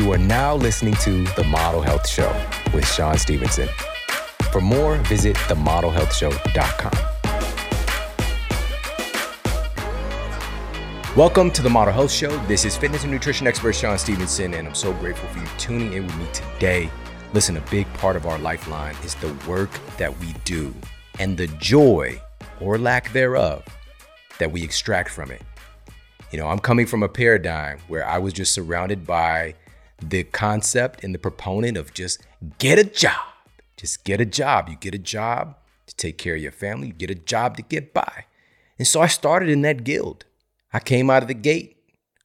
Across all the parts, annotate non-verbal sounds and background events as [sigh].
You are now listening to The Model Health Show with Shawn Stevenson. For more, visit themodelhealthshow.com. Welcome to the Model Health Show. This is fitness and nutrition expert Shawn Stevenson, and I'm so grateful for you tuning in with me today. Listen, a big part of our lifeline is the work that we do and the joy or lack thereof that we extract from it. You know, I'm coming from a paradigm where I was just surrounded by the concept and the proponent of just get a job. Just get a job. You get a job to take care of your family, you get a job to get by. And so I started in that guild. I came out of the gate,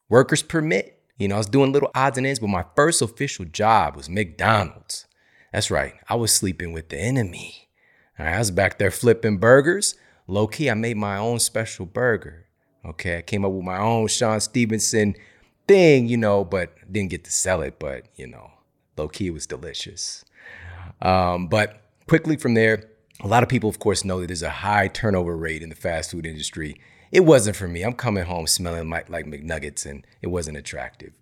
workers permit. You know, I was doing little odds and ends, but my first official job was McDonald's. That's right, I was sleeping with the enemy. I was back there flipping burgers. Low key, I made my own special burger. Okay, I came up with my own Shawn Stevenson thing, you know, but didn't get to sell it. But, you know, low key, was delicious. Um, but quickly from there, a lot of people, of course, know that there's a high turnover rate in the fast food industry it wasn't for me. I'm coming home smelling like, like McNuggets, and it wasn't attractive.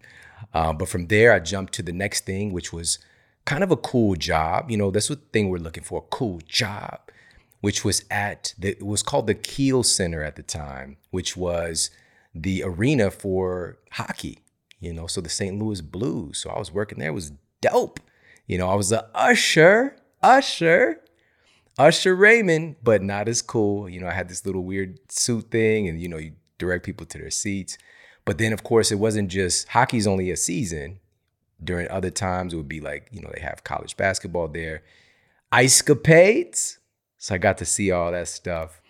Uh, but from there, I jumped to the next thing, which was kind of a cool job. You know, that's what thing we're looking for, a cool job, which was at the, it was called the Kiel Center at the time, which was the arena for hockey. You know, so the St. Louis Blues. So I was working there. It was dope. You know, I was a usher, usher Usher Raymond, but not as cool. You know, I had this little weird suit thing, and you know, you direct people to their seats. But then, of course, it wasn't just hockey's only a season. During other times, it would be like, you know, they have college basketball there, ice capades. So I got to see all that stuff.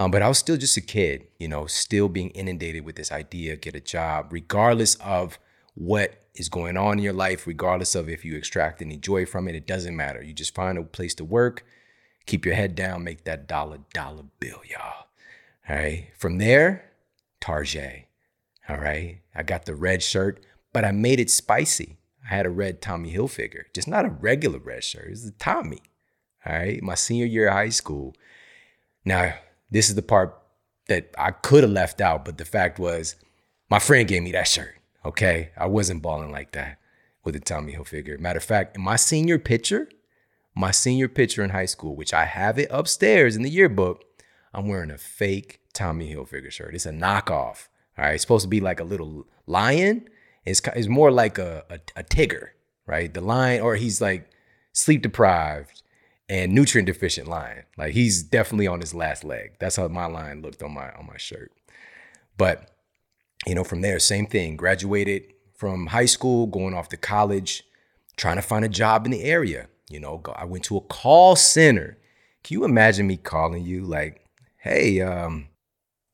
Um, but I was still just a kid, you know, still being inundated with this idea get a job, regardless of what is going on in your life, regardless of if you extract any joy from it, it doesn't matter. You just find a place to work Keep your head down, make that dollar dollar bill, y'all. All right. From there, Tarjay. All right. I got the red shirt, but I made it spicy. I had a red Tommy Hilfiger, just not a regular red shirt. It's a Tommy. All right. My senior year of high school. Now, this is the part that I could have left out, but the fact was my friend gave me that shirt. Okay. I wasn't balling like that with the Tommy Hilfiger. Matter of fact, in my senior picture, my senior picture in high school, which I have it upstairs in the yearbook, I'm wearing a fake Tommy Hilfiger shirt. It's a knockoff. All right, it's supposed to be like a little lion. It's, it's more like a, a, a Tigger, right? The lion, or he's like sleep deprived and nutrient deficient lion. Like he's definitely on his last leg. That's how my lion looked on my on my shirt. But you know, from there, same thing. Graduated from high school, going off to college, trying to find a job in the area. You know, I went to a call center. Can you imagine me calling you like, hey, um,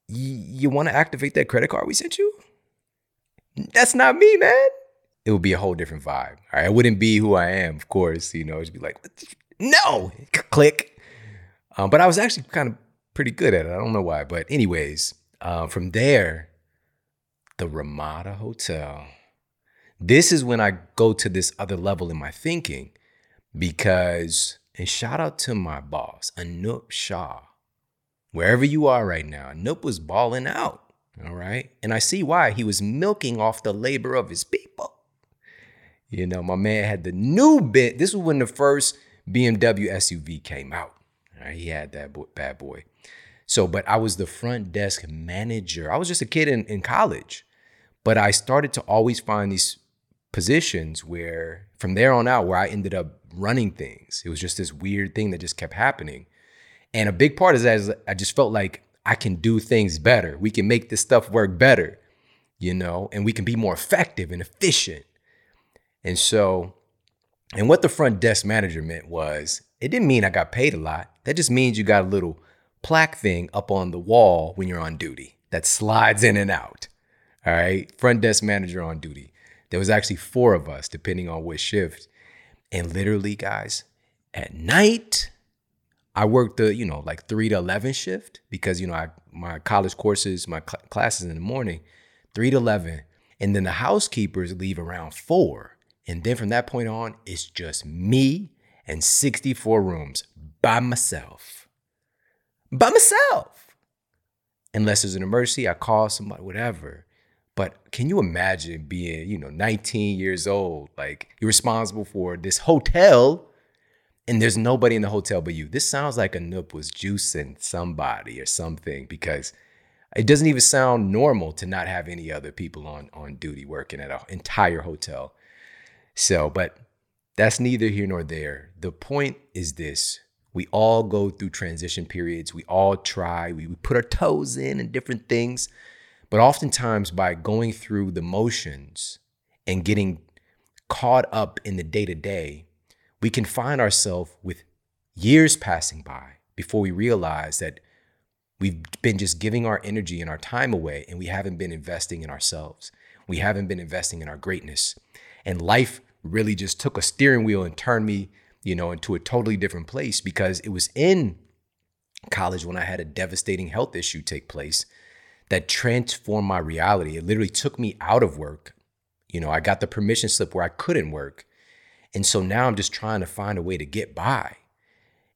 y- you want to activate that credit card we sent you? That's not me, man. It would be a whole different vibe. I wouldn't be who I am, of course. You know, it'd be like, no, click. Um, but I was actually kind of pretty good at it. I don't know why. But, anyways, uh, from there, the Ramada Hotel. This is when I go to this other level in my thinking because, and shout out to my boss, Anup Shah. Wherever you are right now, Anup was balling out. All right. And I see why. He was milking off the labor of his people. You know, my man had the new bit. This was when the first BMW SUV came out. Right? He had that bad boy. So, but I was the front desk manager. I was just a kid in, in college, but I started to always find these positions where from there on out, where I ended up running things. It was just this weird thing that just kept happening. And a big part is that I just felt like I can do things better. We can make this stuff work better, you know, and we can be more effective and efficient. And so, and what the front desk manager meant was it didn't mean I got paid a lot. That just means you got a little plaque thing up on the wall when you're on duty that slides in and out. All right. Front desk manager on duty. There was actually four of us, depending on which shift. And literally, guys, at night, I worked the, you know, like three to 11 shift because, you know, I, my college courses, my cl- classes in the morning, three to 11. And then the housekeepers leave around four. And then from that point on, it's just me and 64 rooms by myself. By myself. Unless there's an emergency, I call somebody, whatever. But can you imagine being, you know, 19 years old, like you're responsible for this hotel and there's nobody in the hotel but you? This sounds like a Anup was juicing somebody or something because it doesn't even sound normal to not have any other people on on duty working at an entire hotel. So, but that's neither here nor there. The point is this we all go through transition periods. We all try, we, we put our toes in and different things. But oftentimes, by going through the motions and getting caught up in the day to day, we can find ourselves with years passing by before we realize that we've been just giving our energy and our time away and we haven't been investing in ourselves. We haven't been investing in our greatness. And life really just took a steering wheel and turned me, you know, into a totally different place because it was in college when I had a devastating health issue take place that transformed my reality. It literally took me out of work. You know, I got the permission slip where I couldn't work. And so now I'm just trying to find a way to get by.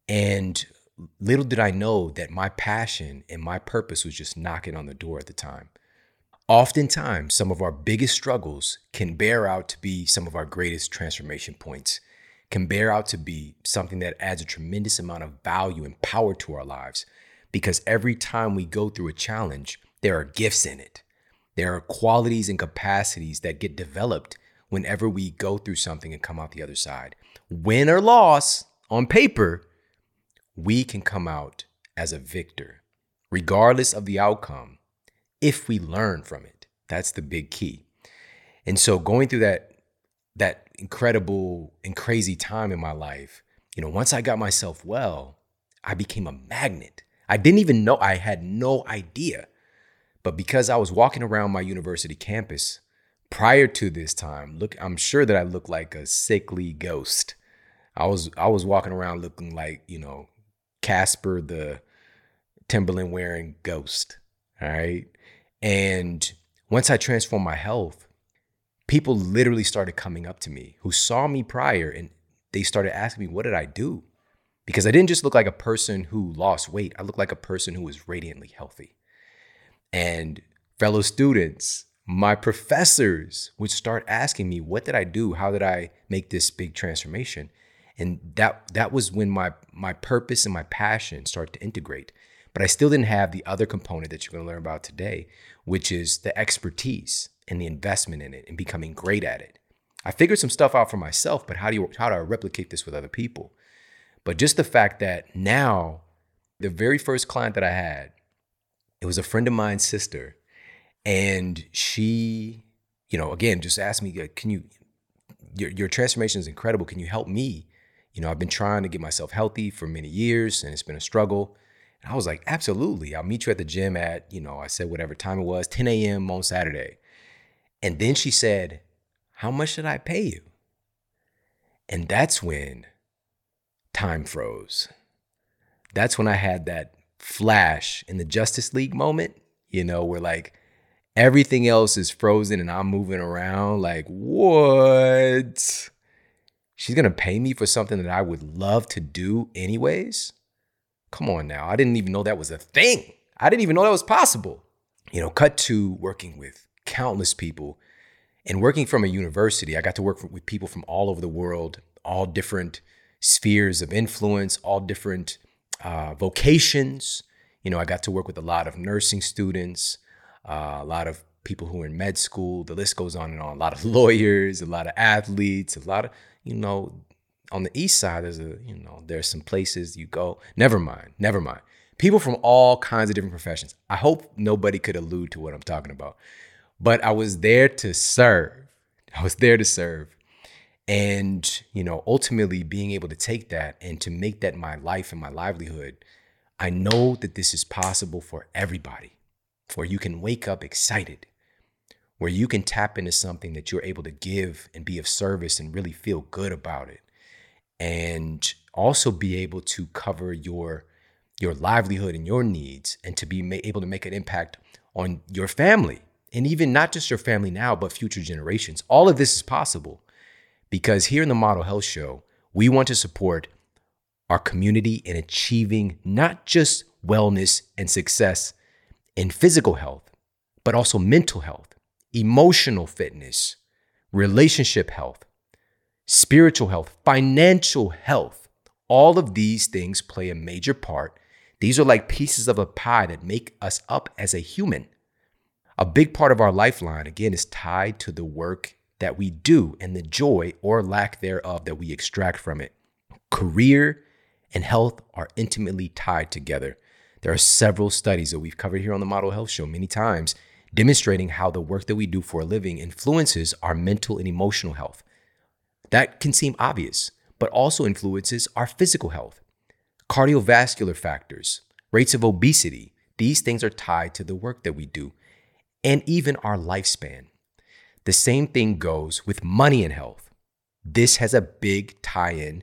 And little did I know that my passion and my purpose was just knocking on the door at the time. Oftentimes, some of our biggest struggles can bear out to be some of our greatest transformation points, can bear out to be something that adds a tremendous amount of value and power to our lives. Because every time we go through a challenge, there are gifts in it. There are qualities and capacities that get developed whenever we go through something and come out the other side. Win or loss on paper, we can come out as a victor, regardless of the outcome, if we learn from it. That's the big key. And so going through that that incredible and crazy time in my life, you know, once I got myself well, I became a magnet. I didn't even know I had no idea but because I was walking around my university campus prior to this time, look, I'm sure that I looked like a sickly ghost. I was I was walking around looking like, you know, Casper the Timberland wearing ghost. Right. And once I transformed my health, people literally started coming up to me who saw me prior and they started asking me, what did I do? Because I didn't just look like a person who lost weight, I looked like a person who was radiantly healthy and fellow students, my professors would start asking me, what did I do? How did I make this big transformation? And that that was when my my purpose and my passion started to integrate. But I still didn't have the other component that you're going to learn about today, which is the expertise and the investment in it and becoming great at it. I figured some stuff out for myself, but how do you how do I replicate this with other people? But just the fact that now the very first client that I had it was a friend of mine's sister, and she, you know, again, just asked me, "Can you? Your your transformation is incredible. Can you help me? You know, I've been trying to get myself healthy for many years, and it's been a struggle." And I was like, "Absolutely, I'll meet you at the gym at, you know, I said whatever time it was, 10 a.m. on Saturday." And then she said, "How much should I pay you?" And that's when time froze. That's when I had that Flash in the Justice League moment, you know, where like everything else is frozen and I'm moving around. Like, what? She's gonna pay me for something that I would love to do anyways? Come on now. I didn't even know that was a thing. I didn't even know that was possible. You know, cut to working with countless people and working from a university. I got to work with people from all over the world, all different spheres of influence, all different uh, vocations. You know, I got to work with a lot of nursing students, uh, a lot of people who are in med school. The list goes on and on. A lot of [laughs] lawyers, a lot of athletes, a lot of you know. On the east side, there's a uh, you know there's some places you go. Never mind, never mind. People from all kinds of different professions. I hope nobody could allude to what I'm talking about, but I was there to serve. [laughs] I was there to serve. And, you know, ultimately being able to take that and to make that my life and my livelihood, I know that this is possible for everybody, where you can wake up excited, where you can tap into something that you're able to give and be of service and really feel good about it. And also be able to cover your your livelihood and your needs and to be able to make an impact on your family and even not just your family now but future generations. All of this is possible because here in the Model Health Show, we want to support our community in achieving not just wellness and success in physical health, but also mental health, emotional fitness, relationship health, spiritual health, financial health. All of these things play a major part. These are like pieces of a pie that make us up as a human. A big part of our lifeline, again, is tied to the work that we do and the joy or lack thereof that we extract from it. Career and health are intimately tied together. There are several studies that we've covered here on the Model Health Show many times demonstrating how the work that we do for a living influences our mental and emotional health. That can seem obvious, but also influences our physical health. Cardiovascular factors, rates of obesity, these things are tied to the work that we do, and even our lifespan. The same thing goes with money and health. This has a big tie in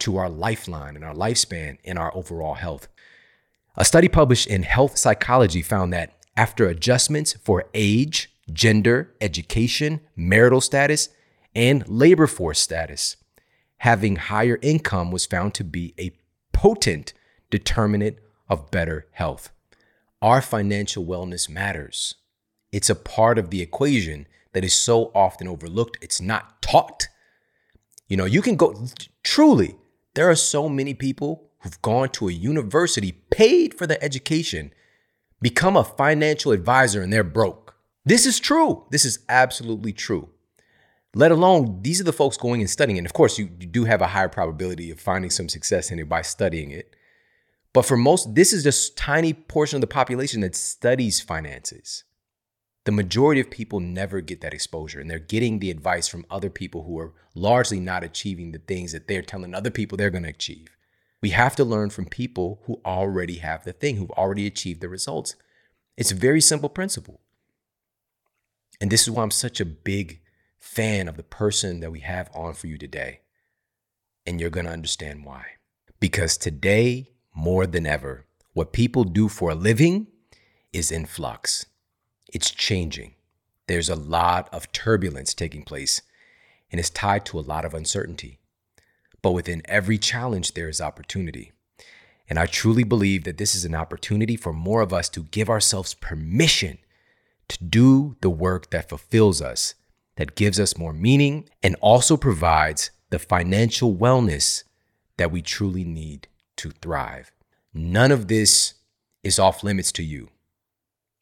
to our lifeline and our lifespan and our overall health. A study published in Health Psychology found that after adjustments for age, gender, education, marital status, and labor force status, having higher income was found to be a potent determinant of better health. Our financial wellness matters. It's a part of the equation that is so often overlooked. It's not taught. You know, you can go, truly, there are so many people who've gone to a university, paid for the education, become a financial advisor, and they're broke. This is true. This is absolutely true. Let alone, these are the folks going and studying. And of course, you, you do have a higher probability of finding some success in it by studying it. But for most, this is just tiny portion of the population that studies finances the majority of people never get that exposure and they're getting the advice from other people who are largely not achieving the things that they're telling other people they're going to achieve. We have to learn from people who already have the thing, who've already achieved the results. It's a very simple principle. And this is why I'm such a big fan of the person that we have on for you today. And you're going to understand why. Because today, more than ever, what people do for a living is in flux it's changing. There's a lot of turbulence taking place, and it's tied to a lot of uncertainty. But within every challenge, there is opportunity. And I truly believe that this is an opportunity for more of us to give ourselves permission to do the work that fulfills us, that gives us more meaning, and also provides the financial wellness that we truly need to thrive. None of this is off limits to you.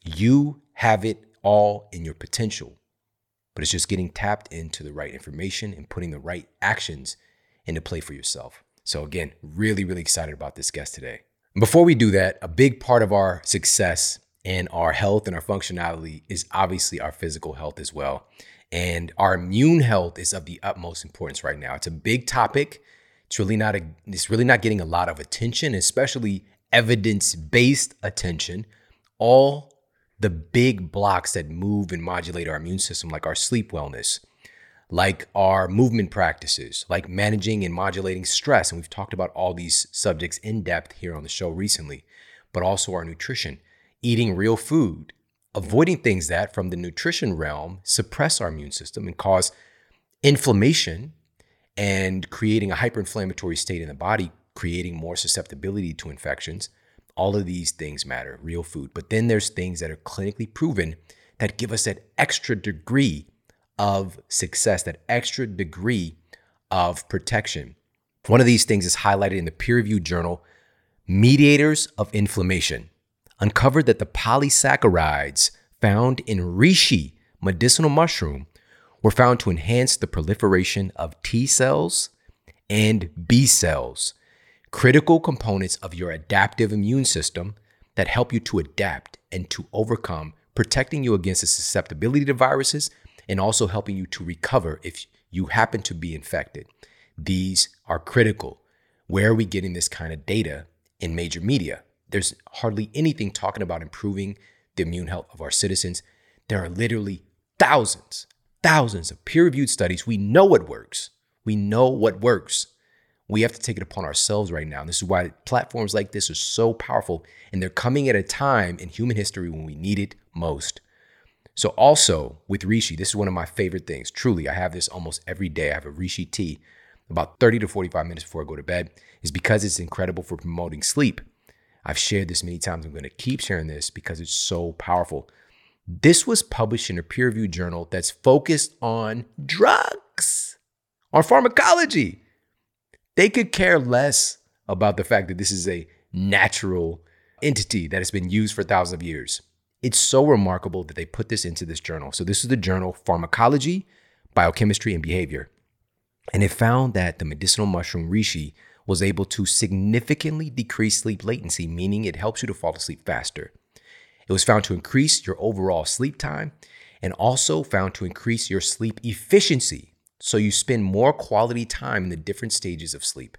You have it all in your potential, but it's just getting tapped into the right information and putting the right actions into play for yourself. So, again, really, really excited about this guest today. Before we do that, a big part of our success and our health and our functionality is obviously our physical health as well. And our immune health is of the utmost importance right now. It's a big topic. It's really not a, it's really not getting a lot of attention, especially evidence-based attention. All the big blocks that move and modulate our immune system, like our sleep wellness, like our movement practices, like managing and modulating stress. And we've talked about all these subjects in depth here on the show recently, but also our nutrition, eating real food, avoiding things that from the nutrition realm suppress our immune system and cause inflammation and creating a hyperinflammatory state in the body, creating more susceptibility to infections all of these things matter, real food. But then there's things that are clinically proven that give us that extra degree of success, that extra degree of protection. One of these things is highlighted in the peer reviewed journal Mediators of Inflammation, uncovered that the polysaccharides found in reishi medicinal mushroom were found to enhance the proliferation of T cells and B cells critical components of your adaptive immune system that help you to adapt and to overcome, protecting you against the susceptibility to viruses and also helping you to recover if you happen to be infected. These are critical. Where are we getting this kind of data in major media? There's hardly anything talking about improving the immune health of our citizens. There are literally thousands, thousands of peer reviewed studies. We know what works. We know what works. We have to take it upon ourselves right now. And this is why platforms like this are so powerful. And they're coming at a time in human history when we need it most. So, also with reishi, this is one of my favorite things. Truly, I have this almost every day. I have a reishi tea about 30 to 45 minutes before I go to bed, is because it's incredible for promoting sleep. I've shared this many times. I'm going to keep sharing this because it's so powerful. This was published in a peer reviewed journal that's focused on drugs, on pharmacology. They could care less about the fact that this is a natural entity that has been used for thousands of years. It's so remarkable that they put this into this journal. So, this is the journal Pharmacology, Biochemistry, and Behavior. And it found that the medicinal mushroom reishi was able to significantly decrease sleep latency, meaning it helps you to fall asleep faster. It was found to increase your overall sleep time and also found to increase your sleep efficiency. So you spend more quality time in the different stages of sleep.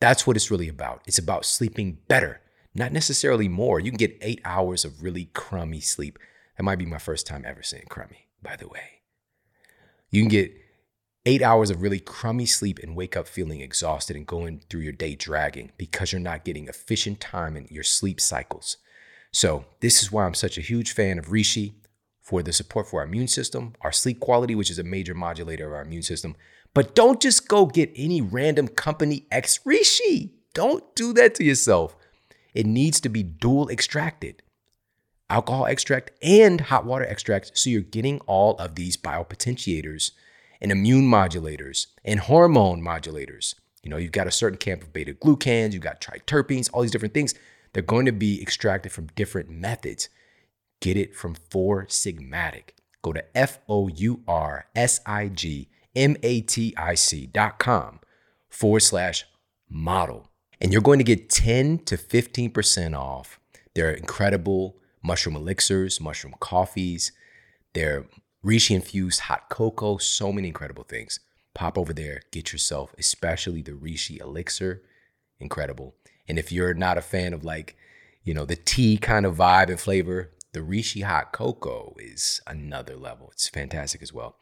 That's what it's really about. It's about sleeping better, not necessarily more. You can get eight hours of really crummy sleep. That might be my first time ever saying crummy, by the way. You can get eight hours of really crummy sleep and wake up feeling exhausted and going through your day dragging because you're not getting efficient time in your sleep cycles. So, this is why I'm such a huge fan of Reishi for the support for our immune system, our sleep quality, which is a major modulator of our immune system. But don't just go get any random company X Reishi. Don't do that to yourself. It needs to be dual extracted alcohol extract and hot water extract. So you're getting all of these biopotentiators and immune modulators and hormone modulators. You know, you've got a certain camp of beta glucans, you've got triterpenes, all these different things. They're going to be extracted from different methods. Get it from Four Sigmatic. Go to F O U R S I G M A T I C dot com forward slash model. And you're going to get 10 to 15% off their incredible mushroom elixirs, mushroom coffees, their reishi infused hot cocoa, so many incredible things. Pop over there, get yourself, especially the reishi elixir. Incredible. And if you're not a fan of like, you know, the tea kind of vibe and flavor, the Reishi hot cocoa is another level. It's fantastic as well.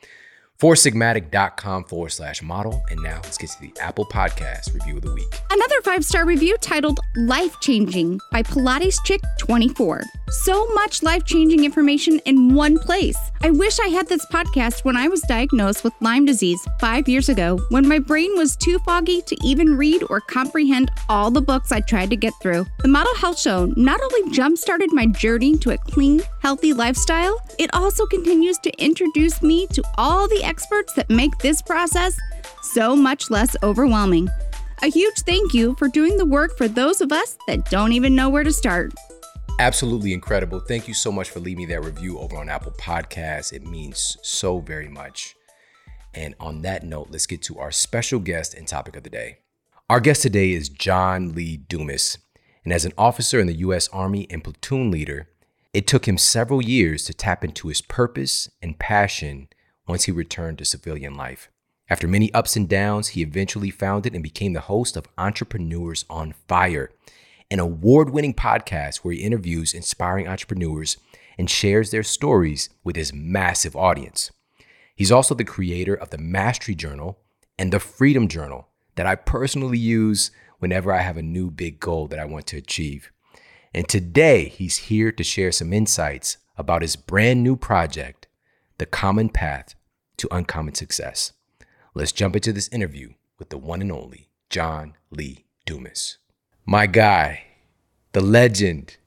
Foursigmatic.com forward slash model. And now let's get to the Apple Podcast review of the week. Another five star review titled Life Changing by Pilates Chick 24. So much life changing information in one place. I wish I had this podcast when I was diagnosed with Lyme disease five years ago, when my brain was too foggy to even read or comprehend all the books I tried to get through. The Model Health Show not only jump started my journey to a clean, healthy lifestyle, it also continues to introduce me to all the experts that make this process so much less overwhelming. A huge thank you for doing the work for those of us that don't even know where to start. Absolutely incredible. Thank you so much for leaving that review over on Apple Podcasts. It means so very much. And on that note, let's get to our special guest and topic of the day. Our guest today is John Lee Dumas. And as an officer in the U.S. Army and platoon leader, it took him several years to tap into his purpose and passion once he returned to civilian life. After many ups and downs, he eventually founded and became the host of Entrepreneurs on Fire an award winning podcast where he interviews inspiring entrepreneurs and shares their stories with his massive audience. He's also the creator of the Mastery Journal and the Freedom Journal that I personally use whenever I have a new big goal that I want to achieve. And today, he's here to share some insights about his brand new project, The Common Path to Uncommon Success. Let's jump into this interview with the one and only John Lee Dumas my guy, the legend,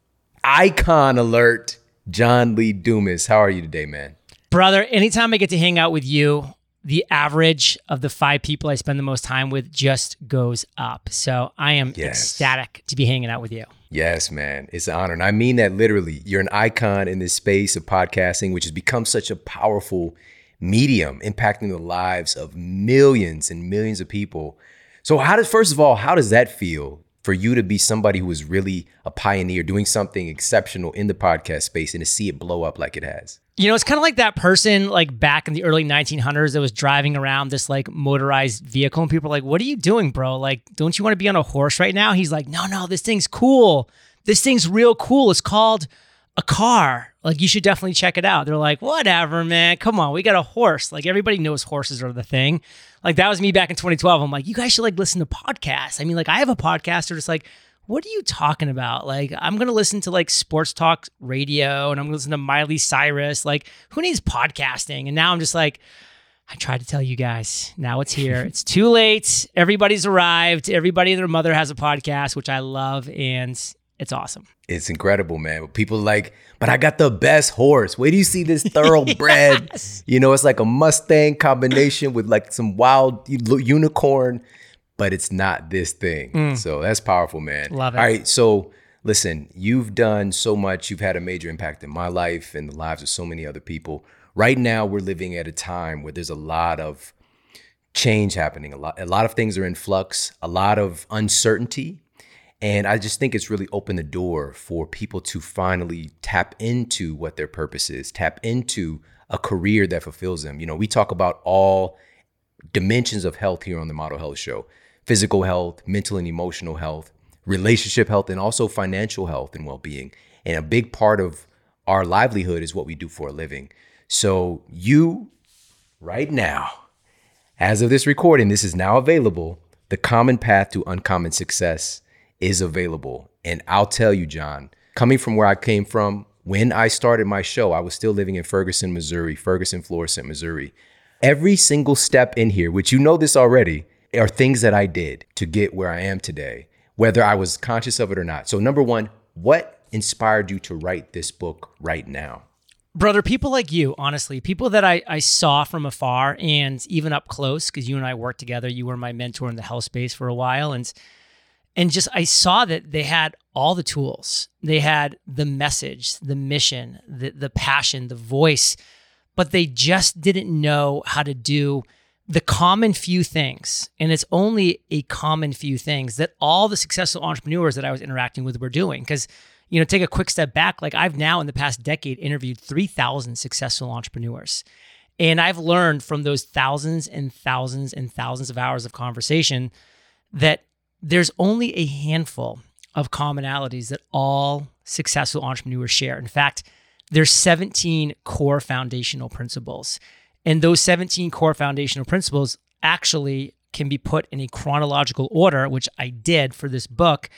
icon alert, John Lee Dumas. How are you today, man? Brother, anytime I get to hang out with you, the average of the five people I spend the most time with just goes up. So I am yes. ecstatic to be hanging out with you. Yes, man. It's an honor. And I mean that literally. You're an icon in this space of podcasting, which has become such a powerful medium, impacting the lives of millions and millions of people. So, how does, first of all, how does that feel for you to be somebody who is really a pioneer doing something exceptional in the podcast space and to see it blow up like it has. You know it's kind of like that person like back in the early 1900s that was driving around this like motorized vehicle and people are like what are you doing bro? Like don't you want to be on a horse right now? He's like no no this thing's cool. This thing's real cool. It's called a car like you should definitely check it out they're like whatever man come on we got a horse like everybody knows horses are the thing like that was me back in 2012. I'm like, you guys should like listen to podcasts. I mean, like I have a podcast. They're just like, what are you talking about? Like, I'm gonna listen to like sports talk radio and I'm gonna listen to Miley Cyrus. Like, who needs podcasting? And now I'm just like, I tried to tell you guys. Now it's here. [laughs] it's too late. Everybody's arrived. Everybody and their mother has a podcast, which I love. And It's awesome. It's incredible, man. People like, but I got the best horse. Where do you see this thoroughbred? [laughs] yes. You know, it's like a Mustang combination with like some wild unicorn, but it's not this thing. Mm. So that's powerful, man. Love it. All right. So listen, you've done so much. You've had a major impact in my life and the lives of so many other people. Right now, we're living at a time where there's a lot of change happening. A lot, a lot of things are in flux, a lot of uncertainty. And I just think it's really opened the door for people to finally tap into what their purpose is, tap into a career that fulfills them. You know, we talk about all dimensions of health here on the Model Health Show physical health, mental and emotional health, relationship health, and also financial health and well being. And a big part of our livelihood is what we do for a living. So, you right now, as of this recording, this is now available. The Common Path to Uncommon Success is available. And I'll tell you, John, coming from where I came from, when I started my show, I was still living in Ferguson, Missouri, Ferguson, Florissant, Missouri. Every single step in here, which you know this already, are things that I did to get where I am today, whether I was conscious of it or not. So, number one, what inspired you to write this book right now? Brother, people like you, honestly, people that I, I saw from afar and even up close, because you and I worked together. You were my mentor in the health space for a while. And and just I saw that they had all the tools. They had the message, the mission, the the passion, the voice, but they just didn't know how to do the common few things. And it's only a common few things that all the successful entrepreneurs that I was interacting with were doing cuz you know, take a quick step back, like I've now in the past decade interviewed 3,000 successful entrepreneurs. And I've learned from those thousands and thousands and thousands of hours of conversation that there's only a handful of commonalities that all successful entrepreneurs share. In fact, there's 17 core foundational principles. And those 17 core foundational principles actually can be put in a chronological order, which I did for this book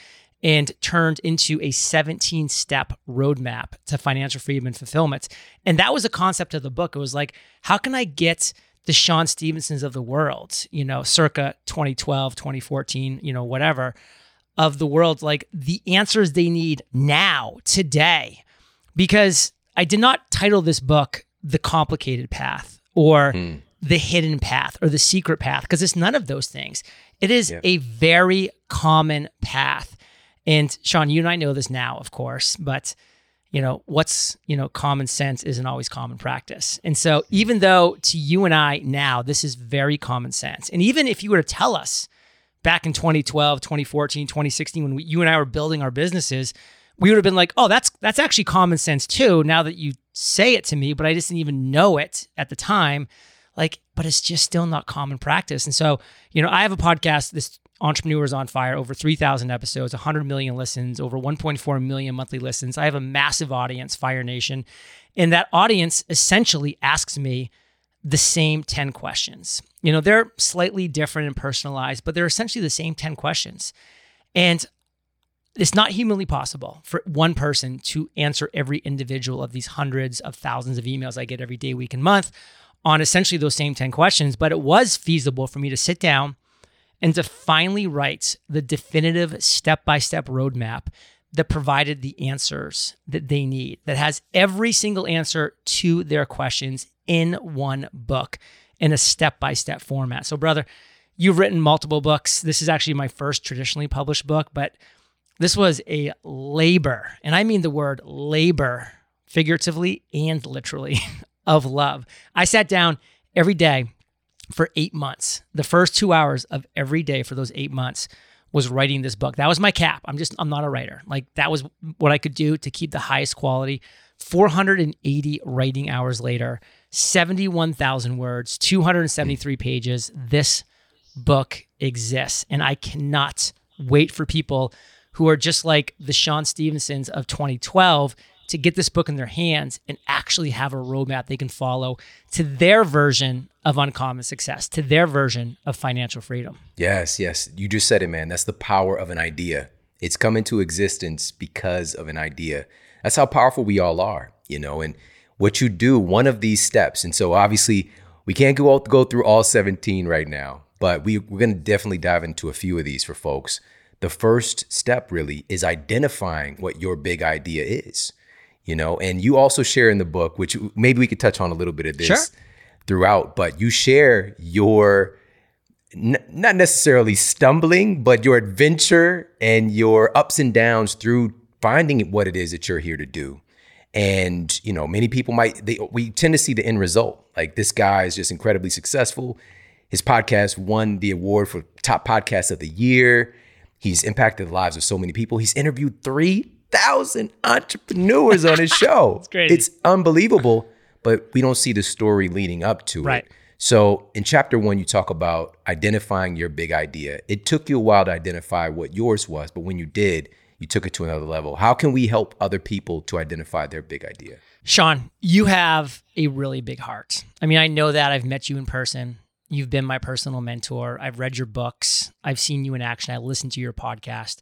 and turned into a 17 step roadmap to financial freedom and fulfillment. And that was a concept of the book. It was like, how can I get the Shawn Stevensons of the world, you know, circa 2012, 2014, you know, whatever, of the world, like the answers they need now, today. Because I did not title this book The Complicated Path or mm. The Hidden Path or The Secret Path, because it's none of those things. It is yep. a very common path. And Shawn, you and I know this now, of course, but you know, what's, you know, common sense isn't always common practice. And so even though to you and I now, this is very common sense. And even if you were to tell us back in 2012, 2014, 2016, when we, you and I were building our businesses, we would have been like, oh, that's that's actually common sense too. Now that you say it to me, but I just didn't even know it at the time. Like, but it's just still not common practice. And so, you know, I have a podcast, this Entrepreneurs on Fire, over 3,000 episodes, 100 million listens, over 1.4 million monthly listens. I have a massive audience, Fire Nation. And that audience essentially asks me the same 10 questions. You know, they're slightly different and personalized, but they're essentially the same 10 questions. And it's not humanly possible for one person to answer every individual of these hundreds of thousands of emails I get every day, week, and month on essentially those same 10 questions. But it was feasible for me to sit down and to finally write the definitive step by step roadmap that provided the answers that they need, that has every single answer to their questions in one book in a step by step format. So, brother, you've written multiple books. This is actually my first traditionally published book, but this was a labor, and I mean the word labor figuratively and literally [laughs] of love. I sat down every day for eight months. The first two hours of every day for those eight months was writing this book. That was my cap. I'm just, I'm not a writer. Like that was what I could do to keep the highest quality. 480 writing hours later, 71,000 words, 273 pages. This book exists. And I cannot wait for people who are just like the Shawn Stevensons of 2012 to get this book in their hands and actually have a roadmap they can follow to their version of uncommon success, to their version of financial freedom. Yes, yes. You just said it, man. That's the power of an idea. It's come into existence because of an idea. That's how powerful we all are, you know, and what you do, one of these steps. And so obviously we can't go, go through all 17 right now, but we, we're going to definitely dive into a few of these for folks. the first step really is identifying what your big idea is. You know, and you also share in the book, which maybe we could touch on a little bit of this Sure. throughout, but you share your n- not necessarily stumbling, but your adventure and your ups and downs through finding what it is that you're here to do. And you know, many people might they we tend to see the end result. Like this guy is just incredibly successful. His podcast won the award for top podcast of the year. He's impacted the lives of so many people. He's interviewed 3,000 entrepreneurs on his [laughs] show. it's crazy. It's unbelievable, but we don't see the story leading up to Right. it. So in chapter one, you talk about identifying your big idea. It took you a while to identify what yours was, but when you did, you took it to another level. How can we help other people to identify their big idea? Shawn, you have a really big heart. I mean, I know that. I've met you in person. You've been my personal mentor. I've read your books. I've seen you in action. I listened to your podcast.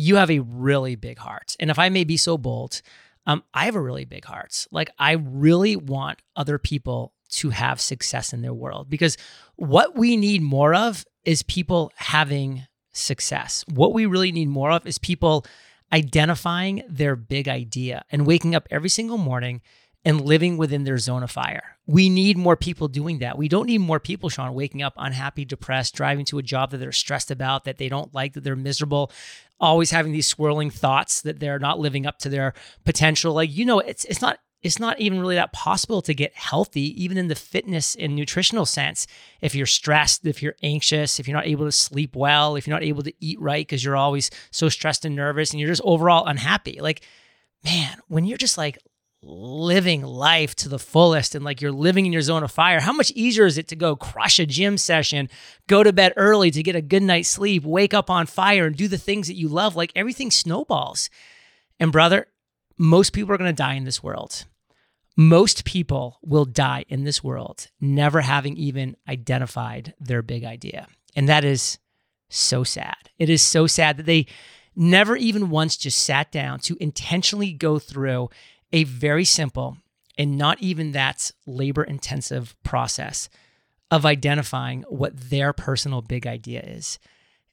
You have a really big heart. And if I may be so bold, um, I have a really big heart. Like, I really want other people to have success in their world because what we need more of is people having success. What we really need more of is people identifying their big idea and waking up every single morning and living within their zone of fire. We need more people doing that. We don't need more people, Shawn, waking up unhappy, depressed, driving to a job that they're stressed about, that they don't like, that they're miserable, always having these swirling thoughts that they're not living up to their potential. Like, you know, it's it's not it's not even really that possible to get healthy, even in the fitness and nutritional sense. If you're stressed, if you're anxious, if you're not able to sleep well, if you're not able to eat right because you're always so stressed and nervous and you're just overall unhappy. Like, man, when you're just like living life to the fullest and like you're living in your zone of fire, how much easier is it to go crush a gym session, go to bed early to get a good night's sleep, wake up on fire and do the things that you love? Like everything snowballs. And brother, most people are going to die in this world. Most people will die in this world never having even identified their big idea. And that is so sad. It is so sad that they never even once just sat down to intentionally go through a very simple and not even that labor intensive process of identifying what their personal big idea is.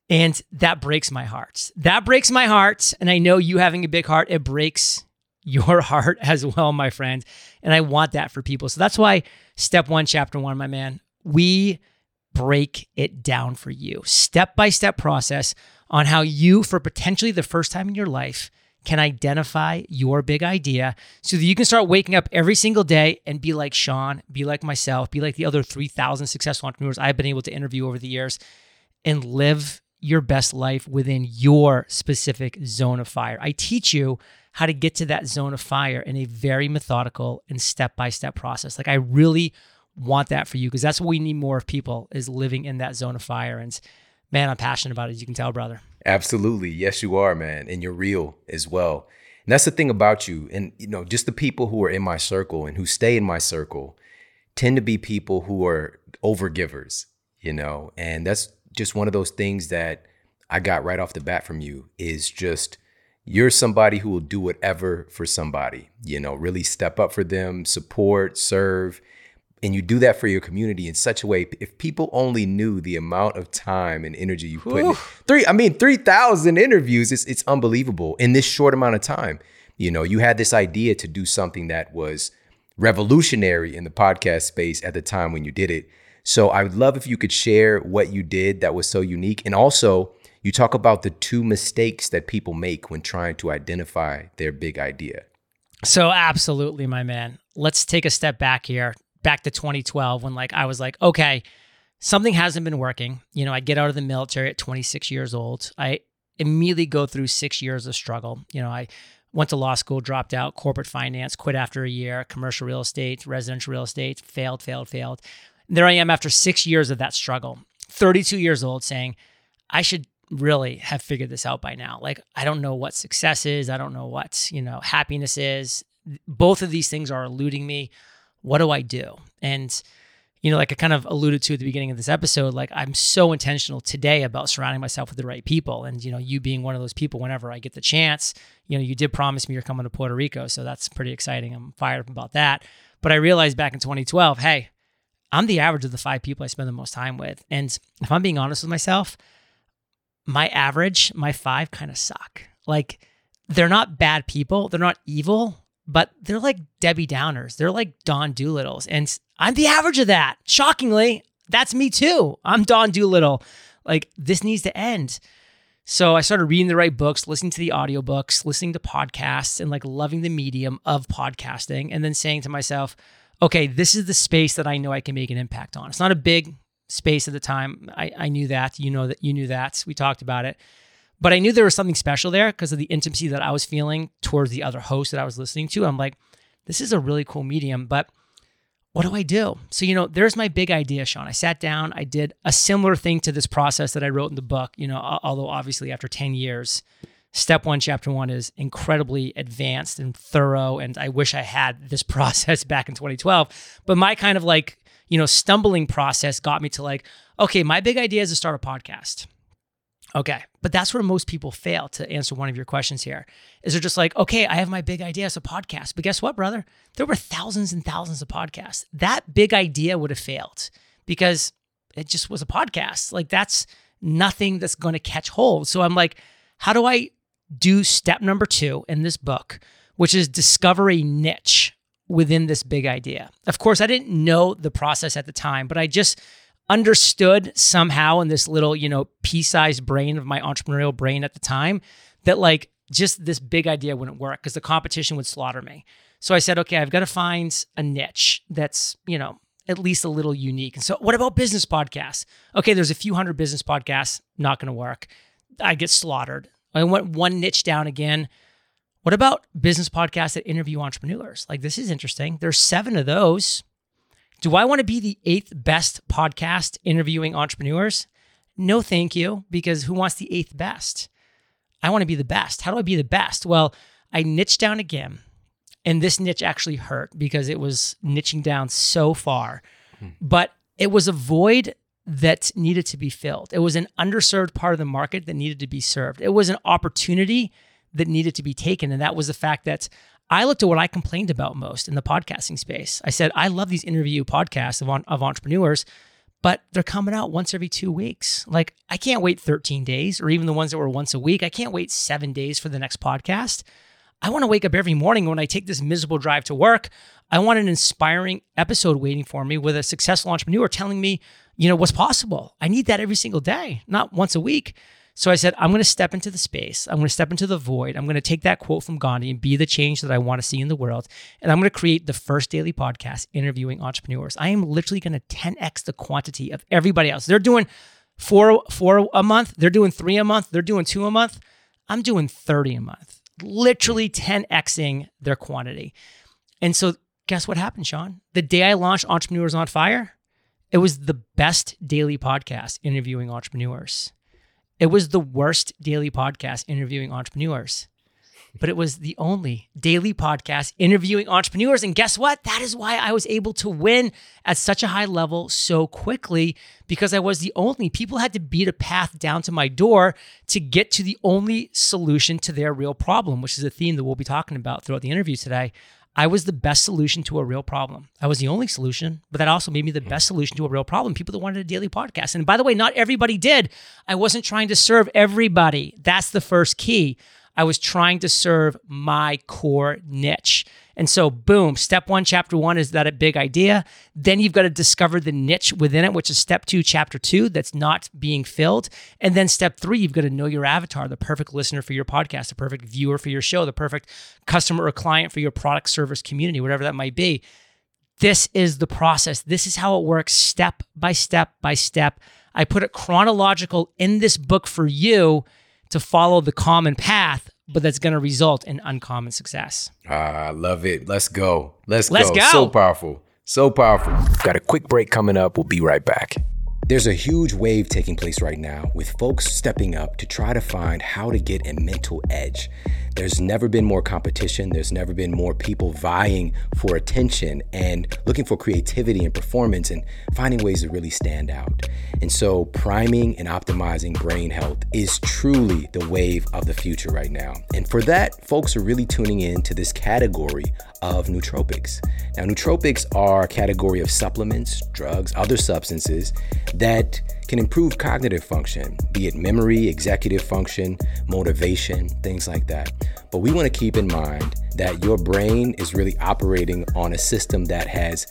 And that breaks my heart. That breaks my heart. And I know you having a big heart, it breaks your [laughs] heart as well, my friend. And I want that for people. So that's why step one, chapter one, my man, we break it down for you. Step by step process on how you, for potentially the first time in your life, can identify your big idea so that you can start waking up every single day and be like Shawn, be like myself, be like the other 3,000 successful entrepreneurs I've been able to interview over the years and live your best life within your specific zone of fire. I teach you how to get to that zone of fire in a very methodical and step-by-step process. Like I really want that for you because that's what we need more of people is living in that zone of fire and man, I'm passionate about it as you can tell, brother. Absolutely. Yes, you are, man. And you're real as well. And that's the thing about you. And, you know, just the people who are in my circle and who stay in my circle tend to be people who are overgivers, you know, and that's just one of those things that I got right off the bat from you is just you're somebody who will do whatever for somebody, you know, really step up for them, support, serve. And you do that for your community in such a way. If people only knew the amount of time and energy you put in three, I mean, 3,000 interviews, it's, it's unbelievable in this short amount of time. You know, you had this idea to do something that was revolutionary in the podcast space at the time when you did it. So I would love if you could share what you did that was so unique. And also, you talk about the two mistakes that people make when trying to identify their big idea. So absolutely, my man. Let's take a step back here, back to 2012 when like I was like, okay, something hasn't been working. You know, I get out of the military at 26 years old. I immediately go through 6 years of struggle. You know, I went to law school, dropped out, corporate finance, quit after a year, commercial real estate, residential real estate, failed, failed, failed. There I am after 6 years of that struggle. 32 years old saying, I should really have figured this out by now. Like, I don't know what success is. I don't know what, you know, happiness is. Both of these things are eluding me. What do I do? And, you know, like I kind of alluded to at the beginning of this episode, like I'm so intentional today about surrounding myself with the right people. And, you know, you being one of those people whenever I get the chance, you know, you did promise me you're coming to Puerto Rico. So that's pretty exciting. I'm fired up about that. But I realized back in 2012, hey, I'm the average of the five people I spend the most time with. And if I'm being honest with myself, my average, my five kind of suck. Like they're not bad people, they're not evil, but they're like Debbie Downers. They're like Don Doolittles. And I'm the average of that. Shockingly, that's me too. I'm Don Doolittle. Like this needs to end. So I started reading the right books, listening to the audiobooks, listening to podcasts, and like loving the medium of podcasting. And then saying to myself, okay, this is the space that I know I can make an impact on. It's not a big space at the time. I, I knew that. You know that you knew that. We talked about it. But I knew there was something special there because of the intimacy that I was feeling towards the other host that I was listening to. I'm like, this is a really cool medium, but what do I do? So, you know, there's my big idea, Shawn. I sat down, I did a similar thing to this process that I wrote in the book, you know, although obviously after 10 years, step one, chapter one is incredibly advanced and thorough. And I wish I had this [laughs] process back in 2012. But my kind of like, you know, stumbling process got me to like, okay, my big idea is to start a podcast. Okay. But that's where most people fail to answer one of your questions here. Is they're just like, okay, I have my big idea as a podcast. But guess what, brother? There were thousands and thousands of podcasts. That big idea would have failed because it just was a podcast. Like that's nothing that's going to catch hold. So I'm like, how do I do step number two in this book, which is discover a niche within this big idea? Of course, I didn't know the process at the time, but I just understood somehow in this little, you know, pea-sized brain of my entrepreneurial brain at the time that like just this big idea wouldn't work because the competition would slaughter me. So I said, okay, I've got to find a niche that's, you know, at least a little unique. And so what about business podcasts? Okay, there's a few hundred business podcasts, not going to work. I get slaughtered. I went one niche down again. What about business podcasts that interview entrepreneurs? Like this is interesting. There's seven of those. Do I want to be the eighth best podcast interviewing entrepreneurs? No, thank you, because who wants the eighth best? I want to be the best. How do I be the best? Well, I niched down again, and this niche actually hurt because it was niching down so far, hmm. but it was a void that needed to be filled. It was an underserved part of the market that needed to be served. It was an opportunity that needed to be taken. And that was the fact that I looked at what I complained about most in the podcasting space. I said, I love these interview podcasts of, of entrepreneurs, but they're coming out once every two weeks. Like, I can't wait 13 days, or even the ones that were once a week. I can't wait seven days for the next podcast. I want to wake up every morning when I take this miserable drive to work. I want an inspiring episode waiting for me with a successful entrepreneur telling me, you know, what's possible. I need that every single day, not once a week. So I said, I'm going to step into the space. I'm going to step into the void. I'm going to take that quote from Gandhi and be the change that I want to see in the world. And I'm going to create the first daily podcast interviewing entrepreneurs. I am literally going to 10x the quantity of everybody else. They're doing four, four a month. They're doing three a month. They're doing two a month. I'm doing 30 a month, literally 10xing their quantity. And so guess what happened, Shawn? The day I launched Entrepreneurs on Fire, it was the best daily podcast interviewing entrepreneurs. It was the worst daily podcast interviewing entrepreneurs, but it was the only daily podcast interviewing entrepreneurs. And guess what? That is why I was able to win at such a high level so quickly because I was the only. People had to beat a path down to my door to get to the only solution to their real problem, which is a theme that we'll be talking about throughout the interview today. I was the best solution to a real problem. I was the only solution, but that also made me the hmm. best solution to a real problem. People that wanted a daily podcast. And by the way, not everybody did. I wasn't trying to serve everybody. That's the first key. I was trying to serve my core niche. And so, boom, step one, chapter one is that a big idea. Then you've got to discover the niche within it, which is step two, chapter two, that's not being filled. And then step three, you've got to know your avatar, the perfect listener for your podcast, the perfect viewer for your show, the perfect customer or client for your product, service, community, whatever that might be. This is the process. This is how it works step by step by step. I put it chronological in this book for you to follow the common path, but that's going to result in uncommon success. Ah, I love it. Let's go. Let's, Let's go. go. So powerful. So powerful. Got a quick break coming up. We'll be right back. There's a huge wave taking place right now with folks stepping up to try to find how to get a mental edge. There's never been more competition. There's never been more people vying for attention and looking for creativity and performance and finding ways to really stand out. And so, priming and optimizing brain health is truly the wave of the future right now. And for that, folks are really tuning in to this category of nootropics. Now, nootropics are a category of supplements, drugs, other substances that can improve cognitive function, be it memory, executive function, motivation, things like that. But we want to keep in mind that your brain is really operating on a system that has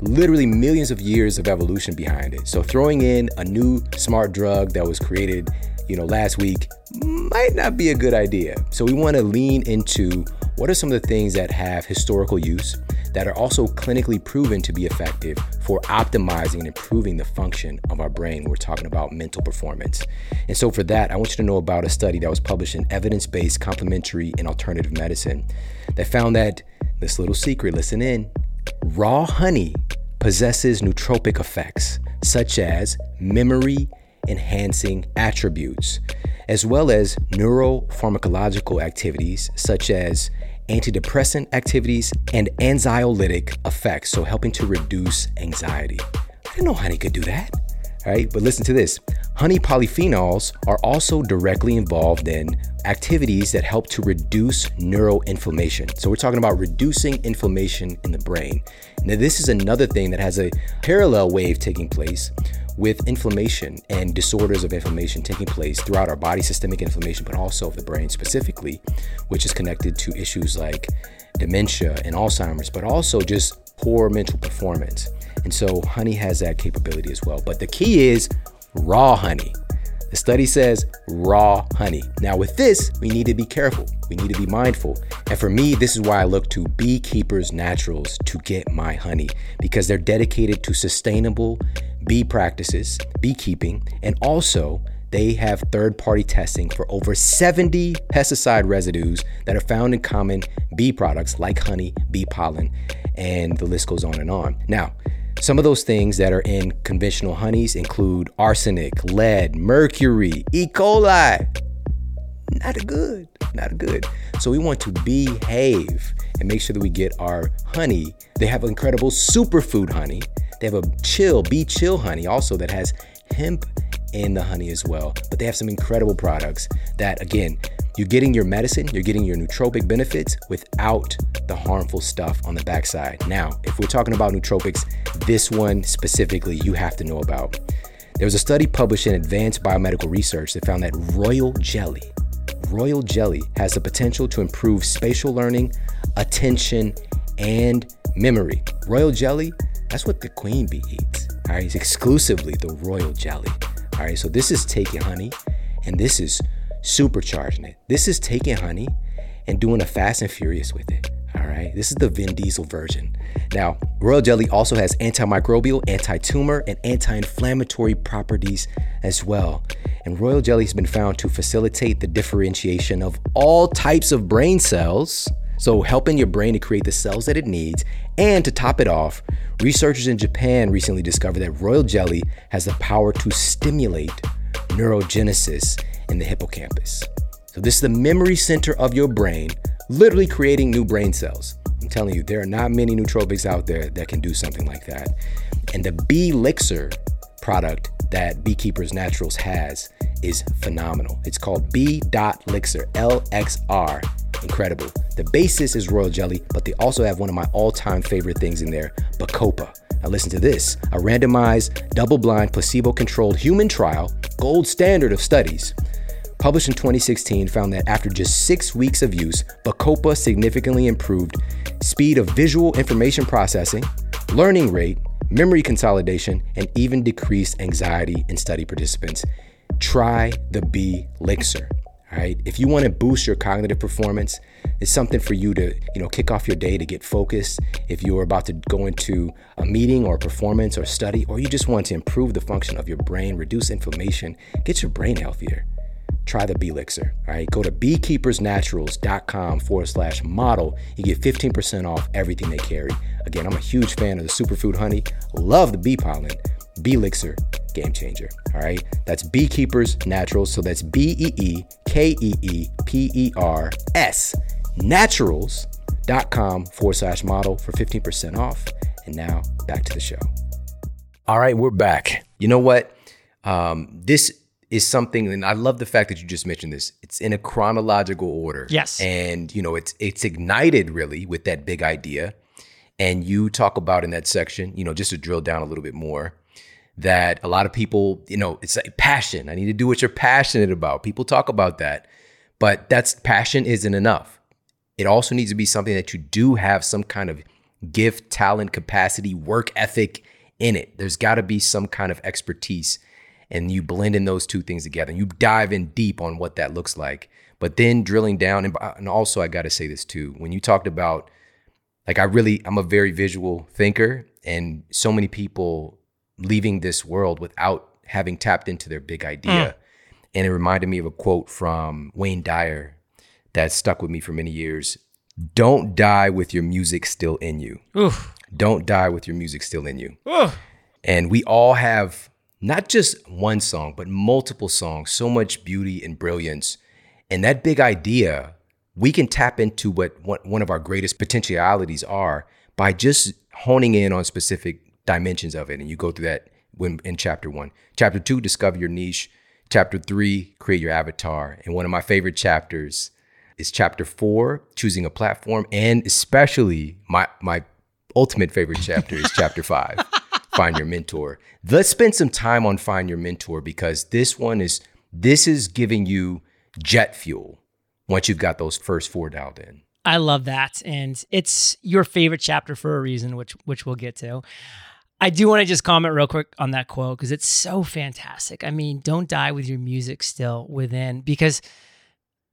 literally millions of years of evolution behind it. So throwing in a new smart drug that was created, you know, last week might not be a good idea. So we want to lean into what are some of the things that have historical use that are also clinically proven to be effective for optimizing and improving the function of our brain. We're talking about mental performance. And so, for that, I want you to know about a study that was published in Evidence Based Complementary and Alternative Medicine that found that this little secret, listen in, raw honey possesses nootropic effects such as memory enhancing attributes, as well as neuropharmacological activities such as antidepressant activities, and anxiolytic effects, so helping to reduce anxiety. I didn't know honey could do that. All right, but listen to this. Honey polyphenols are also directly involved in activities that help to reduce neuroinflammation. So we're talking about reducing inflammation in the brain. Now, this is another thing that has a parallel wave taking place with inflammation and disorders of inflammation taking place throughout our body, systemic inflammation, but also of the brain specifically, which is connected to issues like dementia and Alzheimer's, but also just poor mental performance. And so honey has that capability as well. But the key is raw honey. The study says raw honey. Now, with this, we need to be careful. We need to be mindful. And for me, this is why I look to Beekeepers Naturals to get my honey because they're dedicated to sustainable bee practices, beekeeping, and also they have third party testing for over 70 pesticide residues that are found in common bee products like honey, bee pollen, and the list goes on and on. Now, some of those things that are in conventional honeys include arsenic, lead, mercury, E. coli. Not good, not good. So we want to behave and make sure that we get our honey. They have incredible superfood honey. They have a chill, bee chill honey also that has hemp in the honey as well. But they have some incredible products that, again, you're getting your medicine, you're getting your nootropic benefits without the harmful stuff on the backside. Now, if we're talking about nootropics, this one specifically you have to know about. There was a study published in Advanced Biomedical Research that found that royal jelly, royal jelly has the potential to improve spatial learning, attention, and memory. Royal jelly, that's what the queen bee eats. All right, it's exclusively the royal jelly. All right, so this is taking honey and this is supercharging it. This is taking honey and doing a fast and furious with it. All right, this is the Vin Diesel version. Now, royal jelly also has antimicrobial, anti tumor, and anti inflammatory properties as well. And royal jelly has been found to facilitate the differentiation of all types of brain cells. So, helping your brain to create the cells that it needs. And to top it off, researchers in Japan recently discovered that royal jelly has the power to stimulate neurogenesis in the hippocampus. So, this is the memory center of your brain, literally creating new brain cells. I'm telling you, there are not many nootropics out there that can do something like that. And the Bee Elixir product that Beekeepers Naturals has is phenomenal. It's called B.Lixir, LXR. Incredible. The basis is royal jelly, but they also have one of my all time favorite things in there, Bacopa. Now, listen to this a randomized, double blind, placebo controlled human trial, gold standard of studies published in 2016, found that after just six weeks of use, Bacopa significantly improved speed of visual information processing, learning rate, memory consolidation, and even decreased anxiety in study participants. Try the Bee Elixir. All right. If you want to boost your cognitive performance, it's something for you to, you know, kick off your day to get focused. If you're about to go into a meeting or a performance or study, or you just want to improve the function of your brain, reduce inflammation, get your brain healthier try the Bee Elixir. All right, go to beekeepersnaturals.com forward slash model. You get 15% off everything they carry. Again, I'm a huge fan of the superfood honey, love the bee pollen. Bee Elixir, game changer. All right. That's Beekeepers Naturals. So that's B E E K E E P E R S naturals.com forward slash model for 15% off. And now back to the show. All right, we're back. You know what? Um, this is something, and I love the fact that you just mentioned this. It's in a chronological order. Yes. And you know, it's it's ignited really with that big idea. And you talk about in that section, you know, just to drill down a little bit more, that a lot of people, you know, it's like passion. I need to do what you're passionate about. People talk about that, but that's passion isn't enough. It also needs to be something that you do have some kind of gift, talent, capacity, work ethic in it. There's got to be some kind of expertise and you blend in those two things together. and You dive in deep on what that looks like. But then drilling down and, and also I got to say this too. When you talked about like I really I'm a very visual thinker and so many people leaving this world without having tapped into their big idea. Mm. And it reminded me of a quote from Wayne Dyer that stuck with me for many years. Don't die with your music still in you. Oof. Don't die with your music still in you. Oof. And we all have not just one song, but multiple songs, so much beauty and brilliance. And that big idea, we can tap into what one of our greatest potentialities are by just honing in on specific dimensions of it. And you go through that when in chapter one. Chapter two, discover your niche. Chapter three, create your avatar. And one of my favorite chapters is chapter four, choosing a platform, and especially my my ultimate favorite chapter is [laughs] chapter five, find your mentor. Let's spend some time on find your mentor because this one is this is giving you jet fuel once you've got those first four dialed in. I love that, and it's your favorite chapter for a reason, which which we'll get to. I do want to just comment real quick on that quote because it's so fantastic. I mean, don't die with your music still within because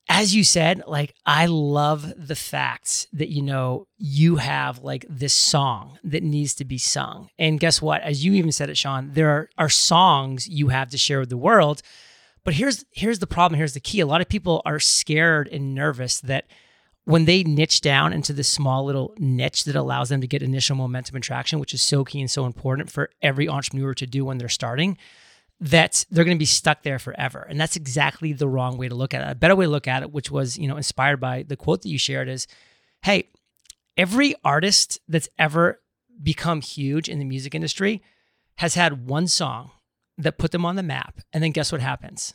as you said, like I love the fact that you know you have like this song that needs to be sung. And guess what? As you even said it, Shawn, there are, are songs you have to share with the world. But here's here's the problem, here's the key. A lot of people are scared and nervous that when they niche down into this small little niche that allows them to get initial momentum and traction, which is so key and so important for every entrepreneur to do when they're starting, that they're going to be stuck there forever. And that's exactly the wrong way to look at it. A better way to look at it, which was, you know, inspired by the quote that you shared is, hey, every artist that's ever become huge in the music industry has had one song that put them on the map. And then guess what happens?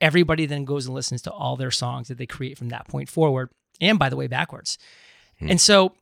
Everybody then goes and listens to all their songs that they create from that point forward. And by the way, backwards. Hmm. And so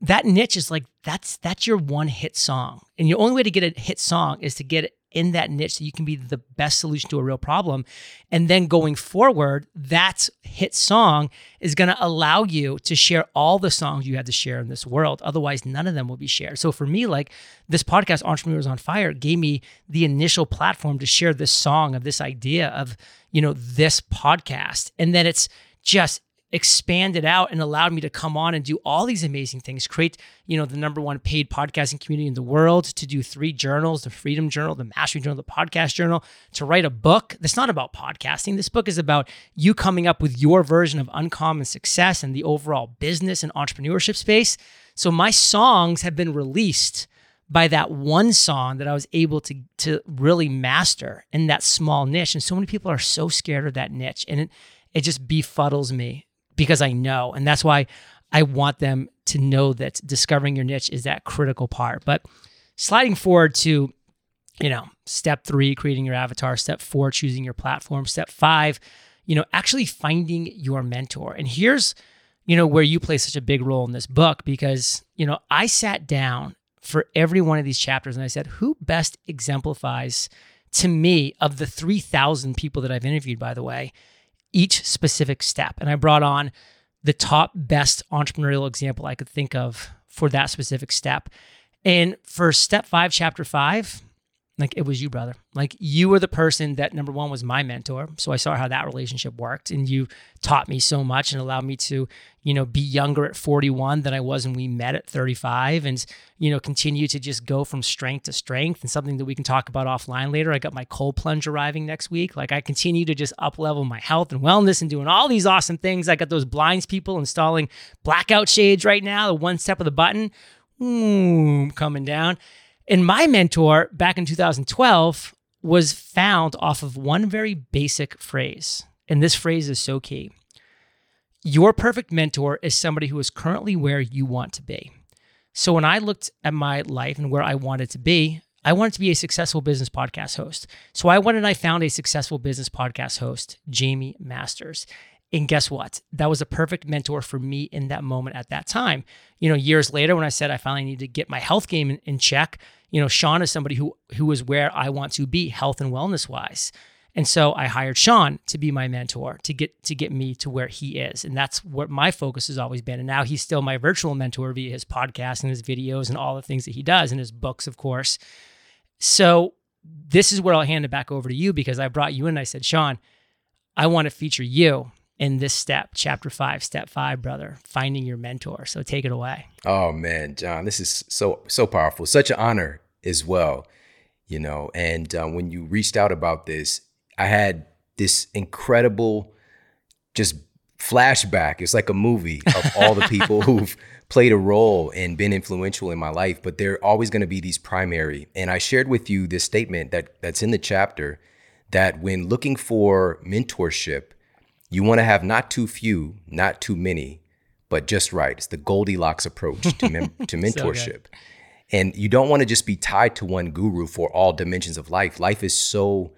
that niche is like that's that's your one hit song. And your only way to get a hit song is to get it in that niche so you can be the best solution to a real problem. And then going forward, that hit song is going to allow you to share all the songs you have to share in this world. Otherwise, none of them will be shared. So for me, like this podcast, Entrepreneurs on Fire, gave me the initial platform to share this song of this idea of, you know, this podcast. And then it's just expanded out and allowed me to come on and do all these amazing things create you know the number one paid podcasting community in the world to do three journals the freedom journal the mastery journal the podcast journal to write a book that's not about podcasting. This book is about you coming up with your version of uncommon success and the overall business and entrepreneurship space. So my songs have been released by that one song that I was able to to really master in that small niche. And so many people are so scared of that niche and it it just befuddles me because I know. And that's why I want them to know that discovering your niche is that critical part. But sliding forward to, you know, step three, creating your avatar, step four, choosing your platform, step five, you know, actually finding your mentor. And here's, you know, where you play such a big role in this book because, you know, I sat down for every one of these chapters and I said, who best exemplifies to me of the 3,000 people that I've interviewed, by the way, each specific step. And I brought on the top best entrepreneurial example I could think of for that specific step. And for step five, chapter five, like it was you, brother. Like you were the person that number one was my mentor. So I saw how that relationship worked. And you taught me so much and allowed me to, you know, be younger at 41 than I was when we met at 35 and, you know, continue to just go from strength to strength and something that we can talk about offline later. I got my cold plunge arriving next week. Like I continue to just up level my health and wellness and doing all these awesome things. I got those blinds people installing blackout shades right now, the one step of the button, boom, coming down. And my mentor back in 2012, was found off of one very basic phrase. And this phrase is so key. Your perfect mentor is somebody who is currently where you want to be. So when I looked at my life and where I wanted to be, I wanted to be a successful business podcast host. So I went and I found a successful business podcast host, Jaime Masters. And guess what? That was a perfect mentor for me in that moment at that time. You know, years later, when I said I finally need to get my health game in, check, you know, Shawn is somebody who who is where I want to be, health and wellness wise. And so I hired Shawn to be my mentor to get to get me to where he is. And that's what my focus has always been. And now he's still my virtual mentor via his podcast and his videos and all the things that he does and his books, of course. So this is where I'll hand it back over to you because I brought you in and I said, Shawn, I want to feature you in this step, chapter five, step five, brother, finding your mentor. So take it away. Oh man, John, this is so so powerful. Such an honor as well, you know. And um, when you reached out about this, I had this incredible, just flashback. It's like a movie of all the people [laughs] who've played a role and been influential in my life. But they're always going to be these primary. And I shared with you this statement that that's in the chapter that when looking for mentorship you want to have not too few, not too many, but just right. It's the Goldilocks approach to, mem- [laughs] to mentorship. so and you don't want to just be tied to one guru for all dimensions of life. Life is so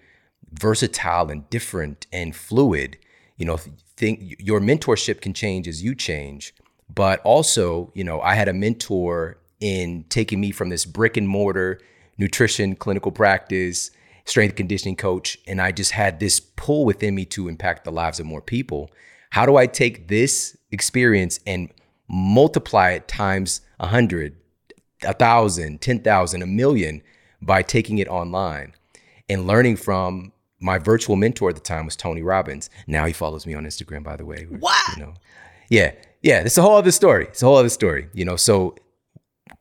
versatile and different and fluid. You know, think your mentorship can change as you change. But also, you know, I had a mentor in taking me from this brick and mortar nutrition clinical practice strength conditioning coach, and I just had this pull within me to impact the lives of more people. How do I take this experience and multiply it times a hundred, a thousand, ten thousand, a million by taking it online and learning from my virtual mentor at the time was Tony Robbins. Now he follows me on Instagram, by the way. What? You know, yeah, yeah. It's a whole other story. It's a whole other story. You know, so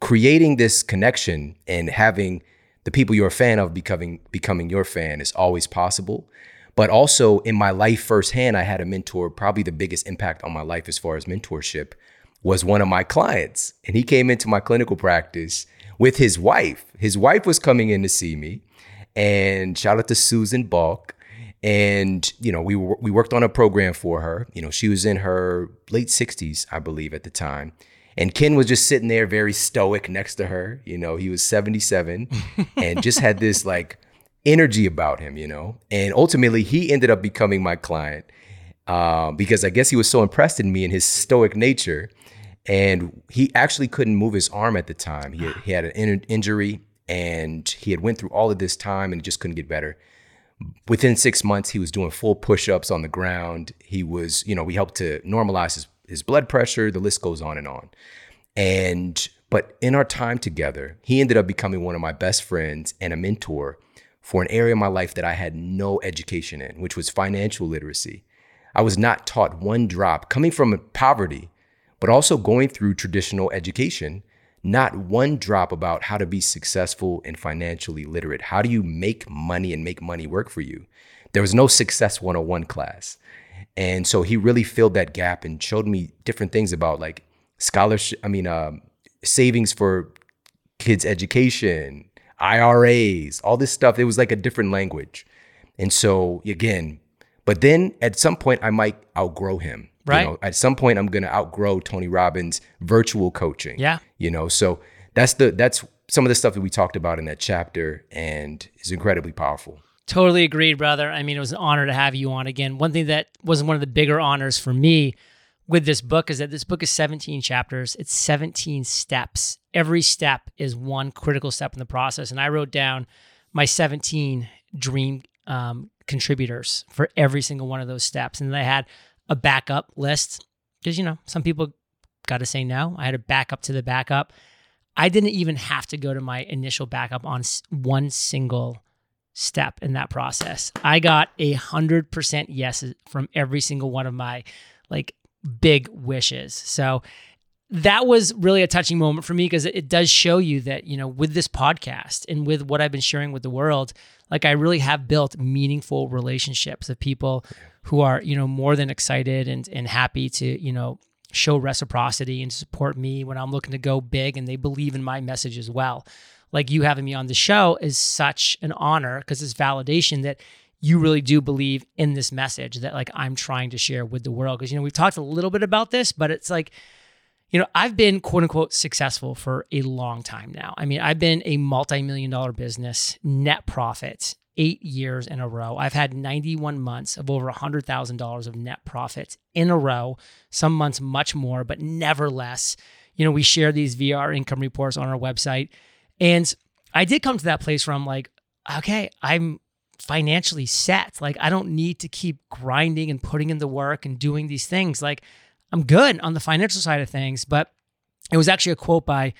creating this connection and having the people you're a fan of becoming becoming your fan is always possible. But also in my life firsthand, I had a mentor, probably the biggest impact on my life as far as mentorship was one of my clients. And he came into my clinical practice with his wife. His wife was coming in to see me. And shout out to Susan Balk. And, you know, we, we worked on a program for her. You know, she was in her late 60s, I believe, at the time. And Ken was just sitting there very stoic next to her. You know, he was 77 [laughs] and just had this like energy about him, you know. And ultimately, he ended up becoming my client uh, because I guess he was so impressed in me and his stoic nature. And he actually couldn't move his arm at the time. He had, he had an in- injury and he had went through all of this time and just couldn't get better. Within six months, he was doing full push-ups on the ground. He was, you know, we helped to normalize his his blood pressure, the list goes on and on. And but in our time together, he ended up becoming one of my best friends and a mentor for an area of my life that I had no education in, which was financial literacy. I was not taught one drop coming from poverty, but also going through traditional education, not one drop about how to be successful and financially literate. How do you make money and make money work for you? There was no success 101 class. And so he really filled that gap and showed me different things about like scholarship, I mean, um, savings for kids' education, IRAs, all this stuff. It was like a different language. And so again, but then at some point I might outgrow him. Right. You know, at some point I'm gonna outgrow Tony Robbins virtual coaching. Yeah. You know, so that's the that's some of the stuff that we talked about in that chapter and is incredibly powerful. Totally agreed, brother. I mean, it was an honor to have you on again. One thing that was one of the bigger honors for me with this book is that this book is 17 chapters, it's 17 steps. Every step is one critical step in the process. And I wrote down my 17 dream um, contributors for every single one of those steps. And I had a backup list because, you know, some people got to say no. I had a backup to the backup. I didn't even have to go to my initial backup on one single step in that process. I got a hundred percent yes from every single one of my like big wishes. So that was really a touching moment for me because it, does show you that, you know, with this podcast and with what I've been sharing with the world, like I really have built meaningful relationships of people who are, you know, more than excited and, and happy to, you know, show reciprocity and support me when I'm looking to go big and they believe in my message as well. Like you having me on the show is such an honor because it's validation that you really do believe in this message that like I'm trying to share with the world. Because, you know, we've talked a little bit about this, but it's like, you know, I've been quote unquote successful for a long time now. I mean, I've been a multi million dollar business, net profit, eight years in a row. I've had 91 months of over $100,000 of net profits in a row, some months much more, but never less. You know, we share these VR income reports on our website. And I did come to that place where I'm like, okay, I'm financially set. Like, I don't need to keep grinding and putting in the work and doing these things. Like, I'm good on the financial side of things. But it was actually a quote by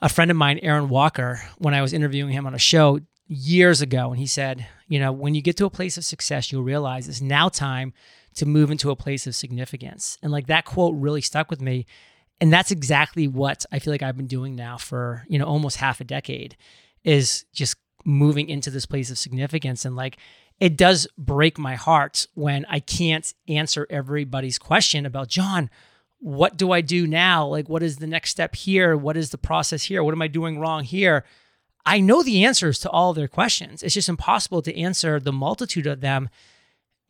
a friend of mine, Aaron Walker, when I was interviewing him on a show years ago. And he said, you know, when you get to a place of success, you'll realize it's now time to move into a place of significance. And like that quote really stuck with me. And that's exactly what I feel like I've been doing now for, you know, almost half a decade is just moving into this place of significance. And like, it does break my heart when I can't answer everybody's question about John, what do I do now? Like, what is the next step here? What is the process here? What am I doing wrong here? I know the answers to all their questions. It's just impossible to answer the multitude of them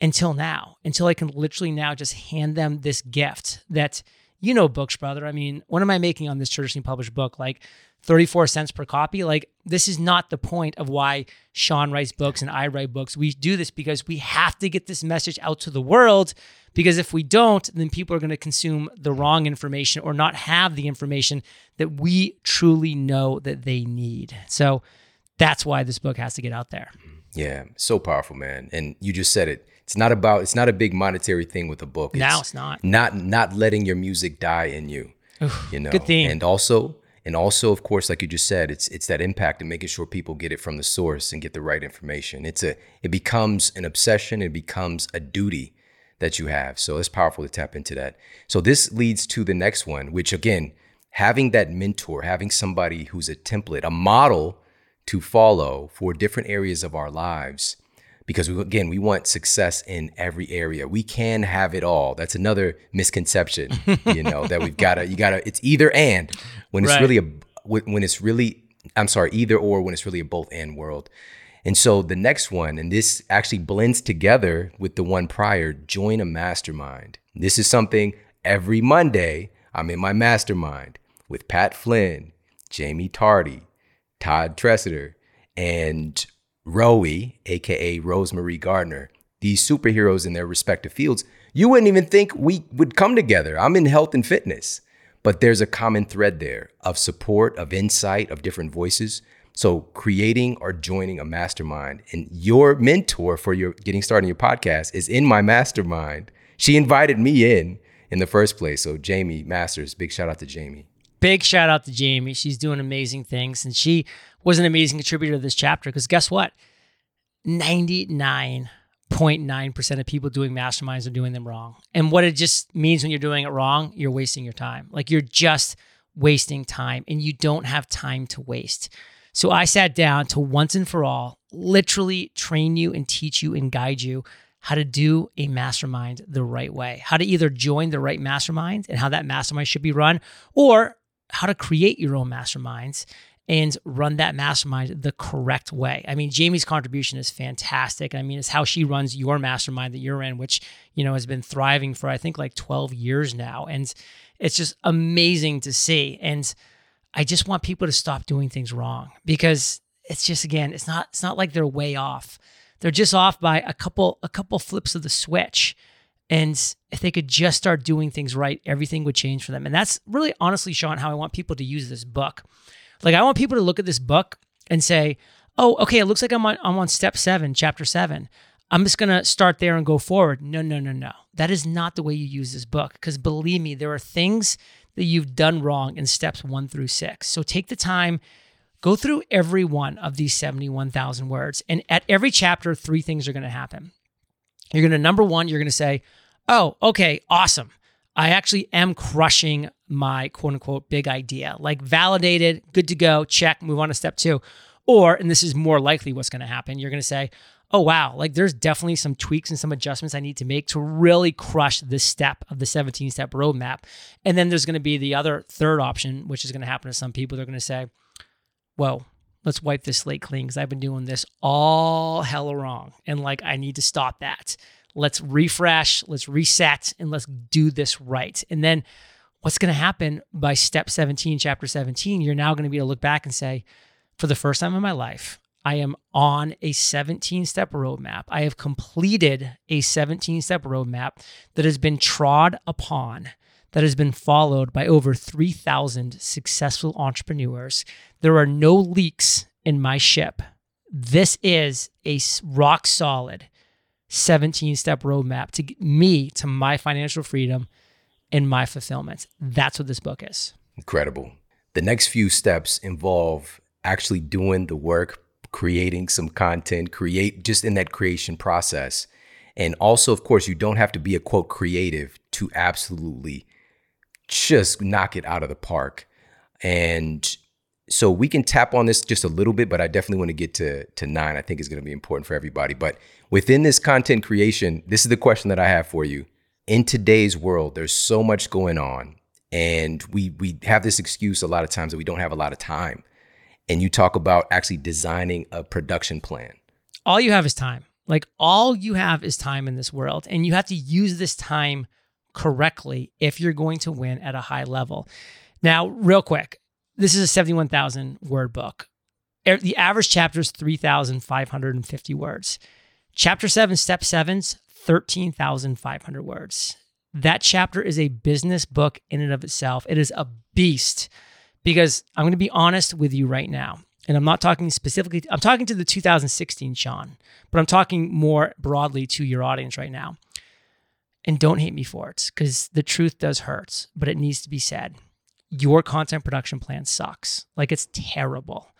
until now, until I can literally now just hand them this gift that, you know, books, brother. I mean, what am I making on this traditionally published book? Like 34 cents per copy. Like, this is not the point of why Shawn writes books and I write books. We do this because we have to get this message out to the world. Because if we don't, then people are going to consume the wrong information or not have the information that we truly know that they need. So that's why this book has to get out there. Yeah, so powerful, man. And you just said it. It's not about it's not a big monetary thing with a book. It's now it's not. Not not letting your music die in you. Oof, you know. good thing. And also and also of course like you just said it's it's that impact and making sure people get it from the source and get the right information it's a it becomes an obsession it becomes a duty that you have so it's powerful to tap into that so this leads to the next one which again having that mentor having somebody who's a template a model to follow for different areas of our lives. Because we, again we want success in every area. We can have it all. That's another misconception [laughs] you know that we've got to you got to it's either and. When it's Right. really a when it's really i'm sorry either or when it's really a both and world. And so the next one and this actually blends together with the one prior join a mastermind. This is something every monday i'm in my mastermind with pat flynn jaime tardy todd tresidder and Roe, aka Rosemary Gardner, these superheroes in their respective fields, you wouldn't even think we would come together. I'm in health and fitness, but there's a common thread there of support, of insight, of different voices. So creating or joining a mastermind and your mentor for your getting started in your podcast is in my mastermind. She invited me in in the first place. So Jaime Masters, big shout out to Jaime. Big shout out to Jaime. She's doing amazing things. And she was an amazing contributor to this chapter because guess what? 99.9% of people doing masterminds are doing them wrong. And what it just means when you're doing it wrong, you're wasting your time. Like you're just wasting time and you don't have time to waste. So I sat down to once and for all literally train you and teach you and guide you how to do a mastermind the right way, how to either join the right mastermind and how that mastermind should be run, or how to create your own masterminds and run that mastermind the correct way. I mean, Jaime's contribution is fantastic. I mean, it's how she runs your mastermind that you're in, which, you know, has been thriving for I think like 12 years now. And it's just amazing to see. And I just want people to stop doing things wrong because it's just again, it's not it's not like they're way off. They're just off by a couple a couple flips of the switch. And if they could just start doing things right, everything would change for them. And that's really honestly, Shawn, how I want people to use this book. Like I want people to look at this book and say, "Oh, okay, it looks like I'm on I'm on step 7, chapter 7. I'm just going to start there and go forward." No, no, no, no. That is not the way you use this book because believe me, there are things that you've done wrong in steps 1 through 6. So take the time Go through every one of these 71,000 words. And at every chapter, three things are going to happen. You're going to, number one, you're going to say, oh, okay, awesome. I actually am crushing my quote unquote big idea. Like validated, good to go, check, move on to step two. Or, and this is more likely what's going to happen, you're going to say, oh, wow, like there's definitely some tweaks and some adjustments I need to make to really crush this step of the 17 step roadmap. And then there's going to be the other third option, which is going to happen to some people. They're going to say, whoa, let's wipe this slate clean because I've been doing this all hella wrong. And like, I need to stop that. Let's refresh, let's reset, and let's do this right. And then what's going to happen by step 17, chapter 17, you're now going to be able to look back and say, for the first time in my life, I am on a 17 step roadmap. I have completed a 17 step roadmap that has been trod upon, that has been followed by over 3,000 successful entrepreneurs. There are no leaks in my ship. This is a rock solid 17 step roadmap to me to my financial freedom and my fulfillment. That's what this book is. Incredible. The next few steps involve actually doing the work, creating some content, create just in that creation process. And also, of course, you don't have to be a quote creative to absolutely just knock it out of the park. And so we can tap on this just a little bit, but I definitely want to get to, to nine. I think is going to be important for everybody. But within this content creation, this is the question that I have for you. In today's world, there's so much going on. And we we have this excuse a lot of times that we don't have a lot of time and you talk about actually designing a production plan. All you have is time. Like all you have is time in this world, and you have to use this time correctly if you're going to win at a high level. Now, real quick, this is a 71,000 word book. Er, the average chapter is 3,550 words. Chapter 7, step 7's 13,500 words. That chapter is a business book in and of itself. It is a beast because I'm going to be honest with you right now. And I'm not talking specifically, I'm talking to the 2016 Shawn, but I'm talking more broadly to your audience right now. And don't hate me for it because the truth does hurt, but it needs to be said. Your content production plan sucks. Like it's terrible.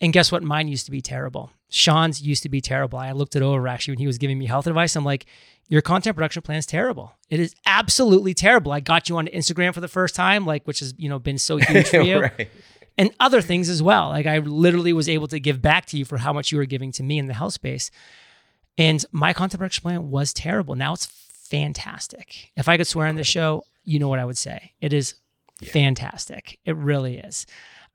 And guess what? Mine used to be terrible. Shawn's used to be terrible. I looked it over actually when he was giving me health advice. I'm like, your content production plan is terrible. It is absolutely terrible. I got you on Instagram for the first time, like which has you know been so huge for [laughs] you, right. and other things as well. Like I literally was able to give back to you for how much you were giving to me in the health space. And my content production plan was terrible. Now it's fantastic. If I could swear on this show, you know what I would say. It is yeah. fantastic. It really is.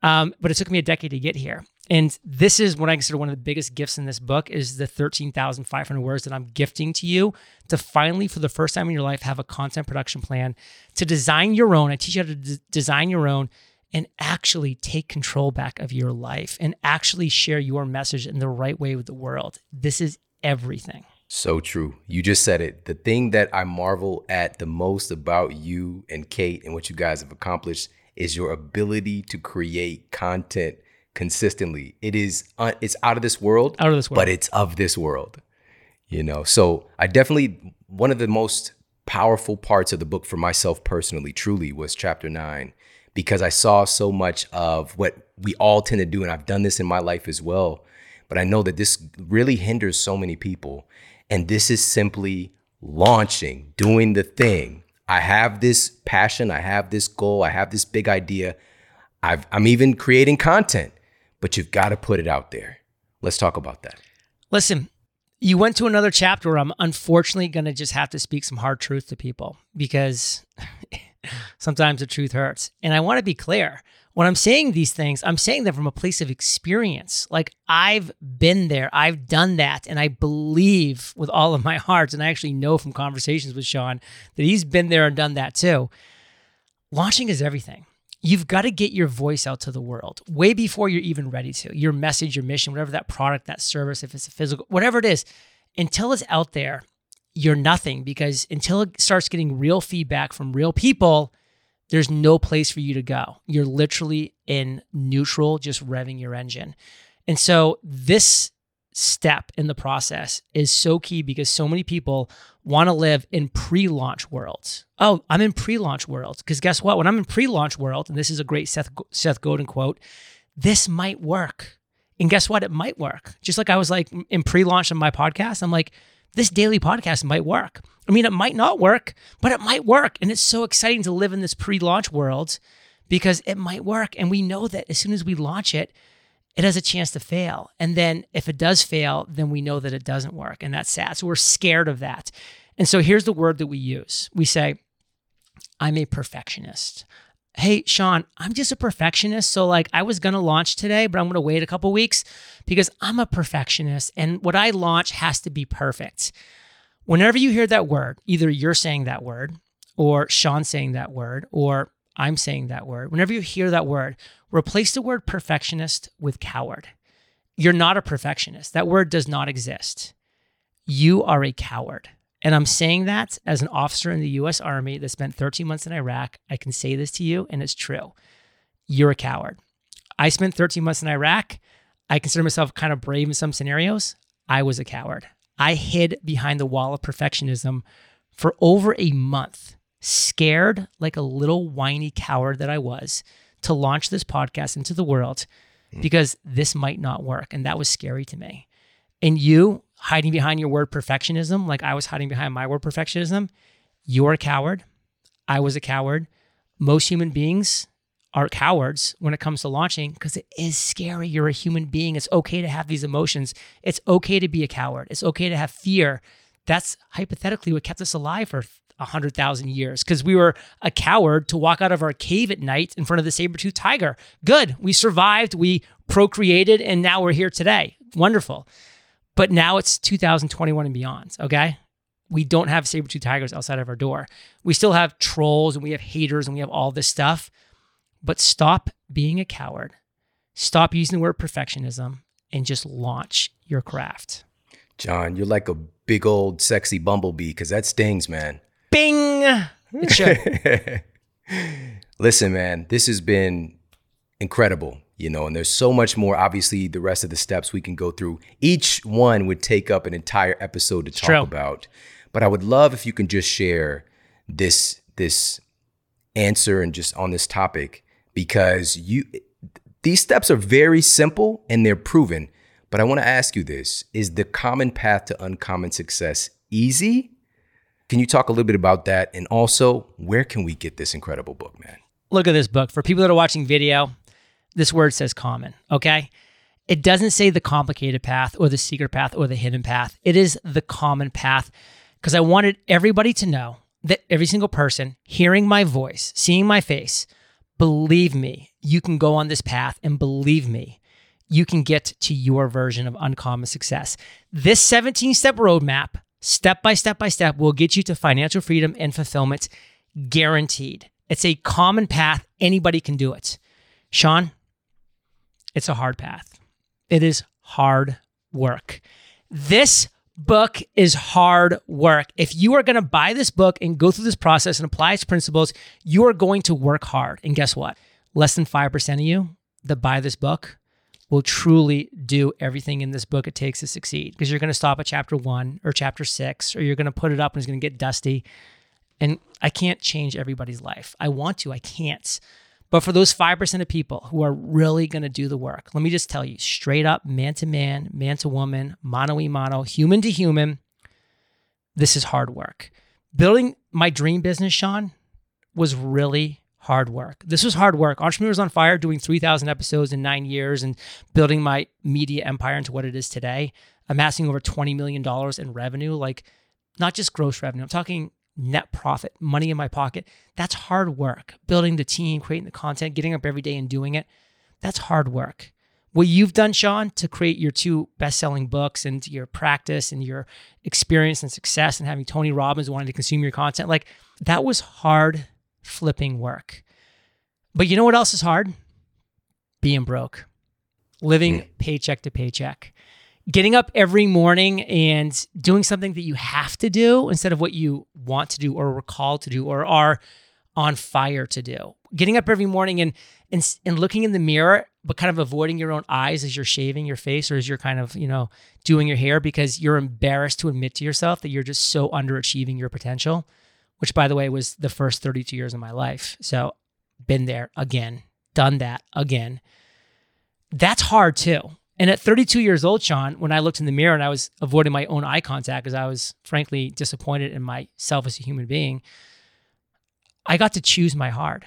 Um, but it took me a decade to get here. And this is what I consider one of the biggest gifts in this book is the 13,500 words that I'm gifting to you to finally, for the first time in your life, have a content production plan to design your own. I teach you how to d- design your own and actually take control back of your life and actually share your message in the right way with the world. This is everything. So true. You just said it. The thing that I marvel at the most about you and Kate and what you guys have accomplished is your ability to create content consistently. It is uh, it's out of this world, out of this world, but it's of this world. You know, so I definitely one of the most powerful parts of the book for myself personally, truly, was chapter nine because I saw so much of what we all tend to do, and I've done this in my life as well. But I know that this really hinders so many people, and this is simply launching, doing the thing. I have this passion, I have this goal, I have this big idea. i am even creating content but you've got to put it out there. Let's talk about that. Listen, you went to another chapter where I'm unfortunately going to just have to speak some hard truth to people because [laughs] sometimes the truth hurts. And I want to be clear. When I'm saying these things, I'm saying them from a place of experience. Like I've been there, I've done that, and I believe with all of my heart, and I actually know from conversations with Shawn that he's been there and done that too. Launching is everything you've got to get your voice out to the world way before you're even ready to. Your message, your mission, whatever that product, that service, if it's a physical, whatever it is, until it's out there, you're nothing because until it starts getting real feedback from real people, there's no place for you to go. You're literally in neutral, just revving your engine. And so this step in the process is so key because so many people want to live in pre-launch worlds. Oh, I'm in pre-launch world because guess what? When I'm in pre-launch world, and this is a great Seth Seth Godin quote, this might work. And guess what? It might work. Just like I was like in pre-launch on my podcast, I'm like, this daily podcast might work. I mean, it might not work, but it might work. And it's so exciting to live in this pre-launch world because it might work. And we know that as soon as we launch it, it has a chance to fail. And then if it does fail, then we know that it doesn't work. And that's sad. So we're scared of that. And so here's the word that we use we say, I'm a perfectionist. Hey, Shawn, I'm just a perfectionist. So, like, I was to launch today, but I'm to wait a couple weeks because I'm a perfectionist and what I launch has to be perfect. Whenever you hear that word, either you're saying that word or Shawn saying that word or I'm saying that word, whenever you hear that word, replace the word perfectionist with coward. You're not a perfectionist. That word does not exist. You are a coward. And I'm saying that as an officer in the US Army that spent 13 months in Iraq. I can say this to you, and it's true. You're a coward. I spent 13 months in Iraq. I consider myself kind of brave in some scenarios. I was a coward. I hid behind the wall of perfectionism for over a month, scared like a little whiny coward that I was to launch this podcast into the world hmm. because this might not work. And that was scary to me. And you hiding behind your word perfectionism, like I was hiding behind my word perfectionism, you're a coward. I was a coward. Most human beings are cowards when it comes to launching because it is scary. You're a human being. It's okay to have these emotions. It's okay to be a coward. It's okay to have fear. That's hypothetically what kept us alive for 100,000 years because we were a coward to walk out of our cave at night in front of the saber-toothed tiger. Good. We survived, we procreated, and now we're here today. Wonderful. But now it's 2021 and beyond, okay? We don't have saber-toothed tigers outside of our door. We still have trolls and we have haters and we have all this stuff. But stop being a coward. Stop using the word perfectionism and just launch your craft. John, you're like a big old sexy bumblebee because that stings, man. Bing. It should. [laughs] Listen, man, this has been incredible, you know, and there's so much more. Obviously, the rest of the steps we can go through, each one would take up an entire episode to talk True. about. But I would love if you can just share this this answer and just on this topic because you these steps are very simple and they're proven. But I want to ask you this, is the common path to uncommon success easy? Can you talk a little bit about that and also where can we get this incredible book, man? Look at this book. For people that are watching video, this word says common, okay? It doesn't say the complicated path or the secret path or the hidden path. It is the common path because I wanted everybody to know that every single person hearing my voice, seeing my face, believe me, you can go on this path and believe me, you can get to your version of uncommon success. This 17 step roadmap, step by step by step, will get you to financial freedom and fulfillment guaranteed. It's a common path. Anybody can do it. Shawn, it's a hard path. It is hard work. This book is hard work. If you are going to buy this book and go through this process and apply its principles, you are going to work hard. And guess what? Less than 5% of you that buy this book will truly do everything in this book it takes to succeed because you're going to stop at chapter one or chapter six, or you're going to put it up and it's going to get dusty. And I can't change everybody's life. I want to, I can't. But for those 5% of people who are really going to do the work, let me just tell you straight up, man to man, man to woman, mono y mano, human to human, this is hard work. Building my dream business, Shawn, was really hard work. This was hard work. Entrepreneurs on Fire, doing 3,000 episodes in nine years and building my media empire into what it is today, amassing over $20 million in revenue, like not just gross revenue. I'm talking net profit, money in my pocket. That's hard work. Building the team, creating the content, getting up every day and doing it. That's hard work. What you've done, Shawn, to create your two best selling books and your practice and your experience and success and having Tony Robbins wanting to consume your content, like that was hard flipping work. But you know what else is hard? Being broke, living paycheck to paycheck getting up every morning and doing something that you have to do instead of what you want to do or were called to do or are on fire to do. Getting up every morning and and, and looking in the mirror, but kind of avoiding your own eyes as you're shaving your face or as you're kind of, you know, doing your hair because you're embarrassed to admit to yourself that you're just so underachieving your potential, which by the way was the first 32 years of my life. So been there again, done that again. That's hard too. And at 32 years old, Shawn, when I looked in the mirror and I was avoiding my own eye contact because I was frankly disappointed in myself as a human being, I got to choose my hard.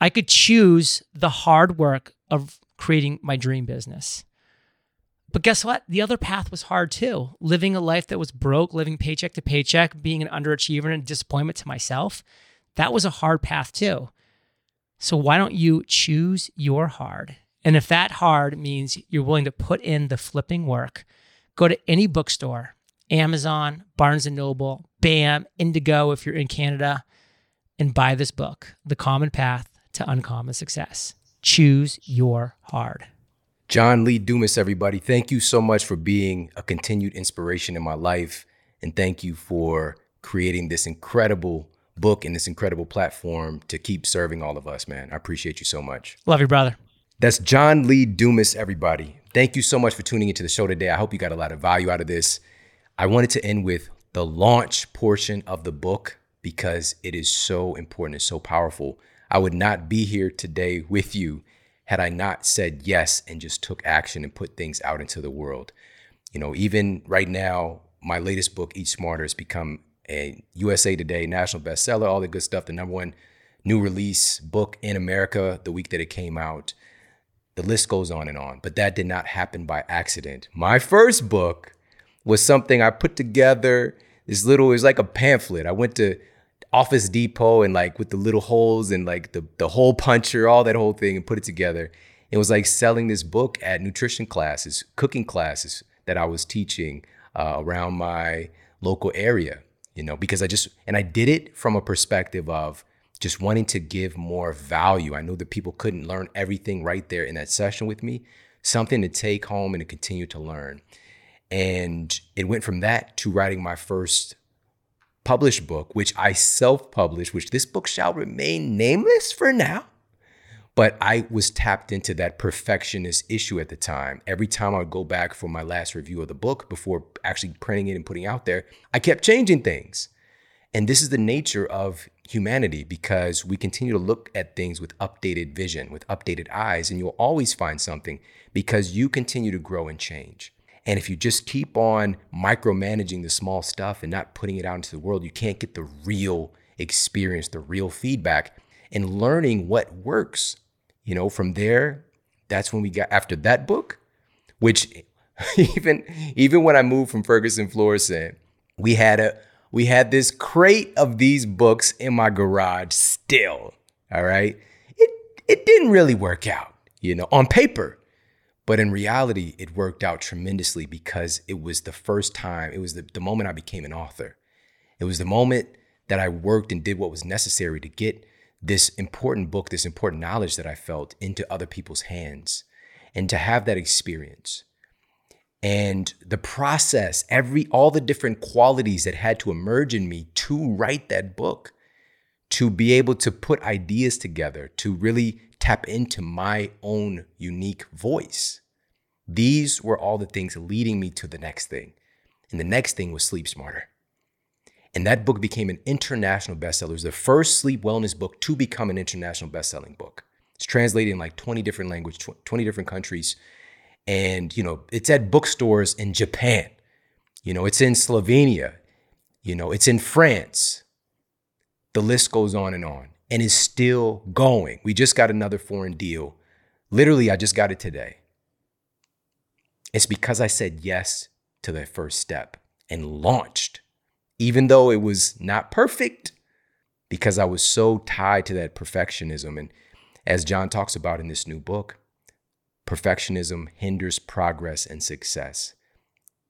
I could choose the hard work of creating my dream business. But guess what? The other path was hard too. Living a life that was broke, living paycheck to paycheck, being an underachiever and disappointment to myself, that was a hard path too. So why don't you choose your hard? And if that hard means you're willing to put in the flipping work, go to any bookstore, Amazon, Barnes and Noble, BAM, Indigo if you're in Canada, and buy this book, The Common Path to Uncommon Success. Choose your hard. John Lee Dumas, everybody, thank you so much for being a continued inspiration in my life. And thank you for creating this incredible book and this incredible platform to keep serving all of us, man. I appreciate you so much. Love you, brother. That's John Lee Dumas, everybody. Thank you so much for tuning into the show today. I hope you got a lot of value out of this. I wanted to end with the launch portion of the book because it is so important and so powerful. I would not be here today with you had I not said yes and just took action and put things out into the world. You know, even right now, my latest book, Eat Smarter, has become a USA Today national bestseller, all the good stuff, the number one new release book in America the week that it came out. The list goes on and on, but that did not happen by accident. My first book was something I put together. This little, it was like a pamphlet. I went to Office Depot and like with the little holes and like the, the hole puncher, all that whole thing and put it together. It was like selling this book at nutrition classes, cooking classes that I was teaching uh, around my local area you know, because I just, and I did it from a perspective of just wanting to give more value. I know that people couldn't learn everything right there in that session with me, something to take home and to continue to learn. And it went from that to writing my first published book, which I self published, which this book shall remain nameless for now. But I was tapped into that perfectionist issue at the time. Every time I would go back for my last review of the book before actually printing it and putting it out there, I kept changing things. And this is the nature of humanity because we continue to look at things with updated vision, with updated eyes, and you'll always find something because you continue to grow and change. And if you just keep on micromanaging the small stuff and not putting it out into the world, you can't get the real experience, the real feedback, and learning what works you know, from there, that's when we got after that book, which [laughs] even even when I moved from Ferguson, Florissant, we had a we had this crate of these books in my garage still. All right. It it didn't really work out, you know, on paper. But in reality, it worked out tremendously because it was the first time, it was the, the moment I became an author. It was the moment that I worked and did what was necessary to get this important book, this important knowledge that I felt into other people's hands and to have that experience. And the process, every all the different qualities that had to emerge in me to write that book, to be able to put ideas together, to really tap into my own unique voice. These were all the things leading me to the next thing. And the next thing was Sleep Smarter. And that book became an international bestseller. It was the first sleep wellness book to become an international best-selling book. It's translated in like 20 different languages, 20 different countries. And, you know, it's at bookstores in Japan. You know, it's in Slovenia. You know, it's in France. The list goes on and on and is still going. We just got another foreign deal. Literally, I just got it today. It's because I said yes to that first step and launched even though it was not perfect, because I was so tied to that perfectionism. And as John talks about in this new book, perfectionism hinders progress and success.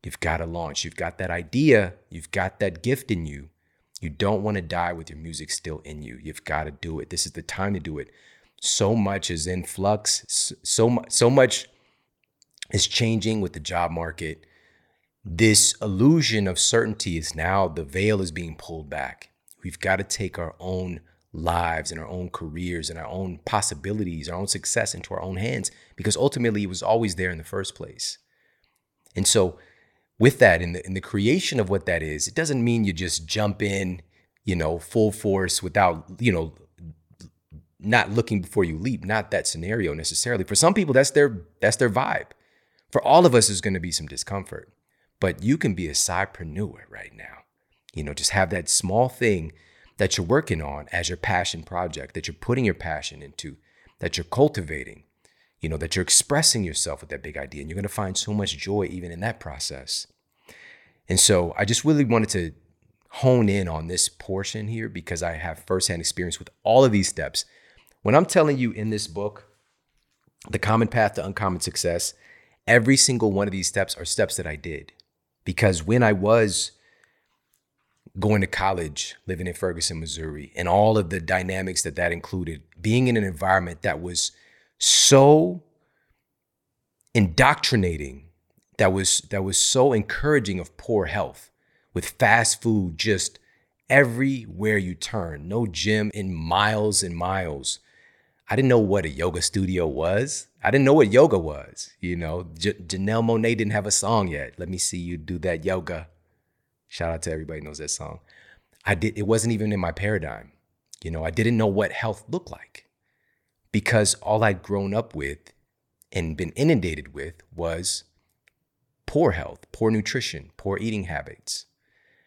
You've got to launch. You've got that idea. You've got that gift in you. You don't want to die with your music still in you. You've got to do it. This is the time to do it. So much is in flux. So, so much is changing with the job market this illusion of certainty is now the veil is being pulled back. We've got to take our own lives and our own careers and our own possibilities, our own success into our own hands because ultimately it was always there in the first place. And so, with that, in the in the creation of what that is, it doesn't mean you just jump in, you know, full force without, you know, not looking before you leap. Not that scenario necessarily. For some people, that's their that's their vibe. For all of us, there's going to be some discomfort. But you can be a sidepreneur right now. You know, just have that small thing that you're working on as your passion project, that you're putting your passion into, that you're cultivating, you know, that you're expressing yourself with that big idea. And you're going to find so much joy even in that process. And so I just really wanted to hone in on this portion here because I have firsthand experience with all of these steps. When I'm telling you in this book, The Common Path to Uncommon Success, every single one of these steps are steps that I did. Because when I was going to college, living in Ferguson, Missouri, and all of the dynamics that that included, being in an environment that was so indoctrinating, that was that was so encouraging of poor health, with fast food just everywhere you turn, no gym in miles and miles. I didn't know what a yoga studio was. I didn't know what yoga was. You know, J- Janelle Monáe didn't have a song yet. Let me see you do that yoga. Shout out to everybody knows that song. I did. It wasn't even in my paradigm. You know, I didn't know what health looked like because all I'd grown up with and been inundated with was poor health, poor nutrition, poor eating habits,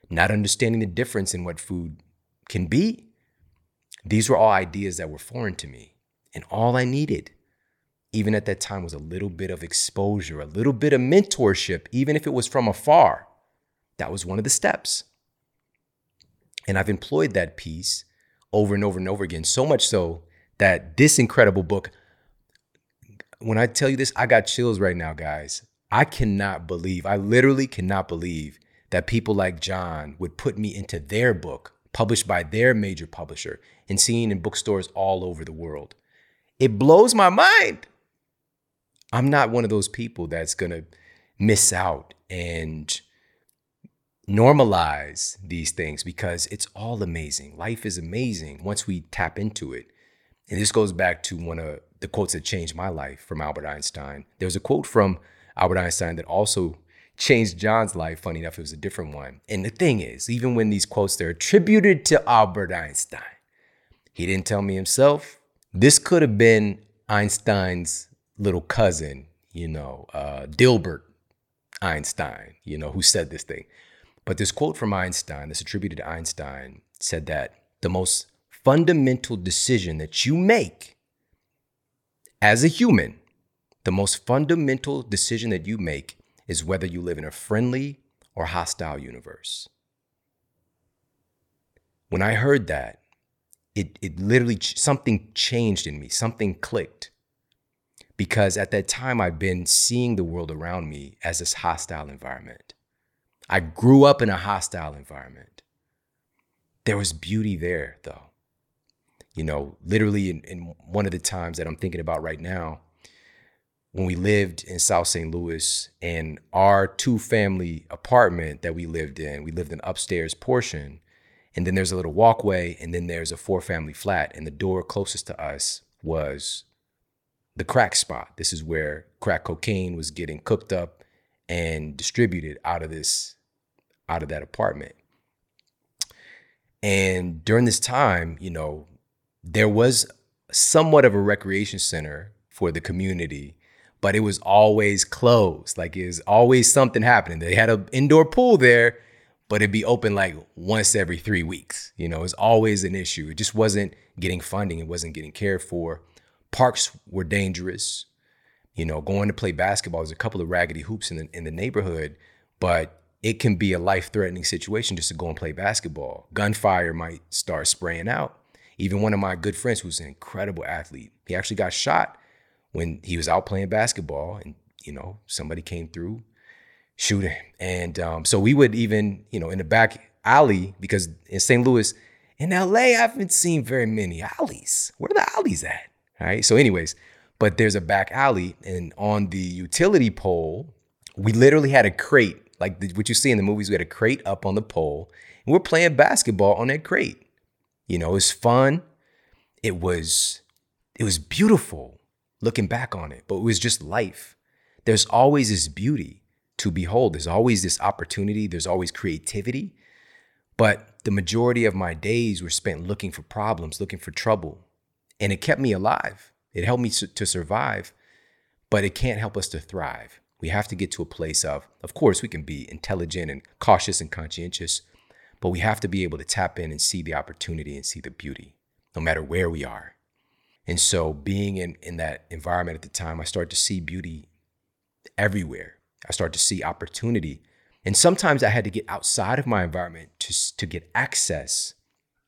not understanding the difference in what food can be. These were all ideas that were foreign to me. And all I needed, even at that time, was a little bit of exposure, a little bit of mentorship, even if it was from afar. That was one of the steps. And I've employed that piece over and over and over again, so much so that this incredible book, when I tell you this, I got chills right now, guys. I cannot believe, I literally cannot believe that people like John would put me into their book, published by their major publisher, and seen in bookstores all over the world. It blows my mind. I'm not one of those people that's gonna miss out and normalize these things because it's all amazing. Life is amazing once we tap into it. And this goes back to one of the quotes that changed my life from Albert Einstein. There was a quote from Albert Einstein that also changed John's life. Funny enough, it was a different one. And the thing is, even when these quotes they're attributed to Albert Einstein, he didn't tell me himself. This could have been Einstein's little cousin, you know, uh, Dilbert Einstein, you know, who said this thing. But this quote from Einstein, this attributed to Einstein, said that the most fundamental decision that you make as a human, the most fundamental decision that you make is whether you live in a friendly or hostile universe. When I heard that, it, it literally, something changed in me, something clicked. Because at that time, I've been seeing the world around me as this hostile environment. I grew up in a hostile environment. There was beauty there, though. You know, literally in, in one of the times that I'm thinking about right now, when we lived in South St. Louis and our two family apartment that we lived in, we lived in upstairs portion. And then there's a little walkway, and then there's a four family flat. And the door closest to us was the crack spot. This is where crack cocaine was getting cooked up and distributed out of this out of that apartment. And during this time, you know, there was somewhat of a recreation center for the community, but it was always closed. Like it was always something happening. They had an indoor pool there, but it'd be open like once every three weeks. You know, it was always an issue. It just wasn't getting funding, it wasn't getting cared for. Parks were dangerous. You know, going to play basketball, there's a couple of raggedy hoops in the in the neighborhood, but it can be a life threatening situation just to go and play basketball. Gunfire might start spraying out. Even one of my good friends, who's an incredible athlete, he actually got shot when he was out playing basketball, and you know somebody came through, shooting. And um, so we would even, you know, in the back alley because in St. Louis, in LA, I haven't seen very many alleys. Where are the alleys at? All right. So, anyways, but there's a back alley, and on the utility pole, we literally had a crate like the, what you see in the movies. We had a crate up on the pole, and we're playing basketball on that crate. You know, it was fun. It was it was beautiful looking back on it, but it was just life. There's always this beauty to behold. There's always this opportunity. There's always creativity. But the majority of my days were spent looking for problems, looking for trouble. And it kept me alive. It helped me to survive, but it can't help us to thrive. We have to get to a place of, of course, we can be intelligent and cautious and conscientious, but we have to be able to tap in and see the opportunity and see the beauty, no matter where we are. And so, being in, in that environment at the time, I started to see beauty everywhere. I started to see opportunity. And sometimes I had to get outside of my environment to, to get access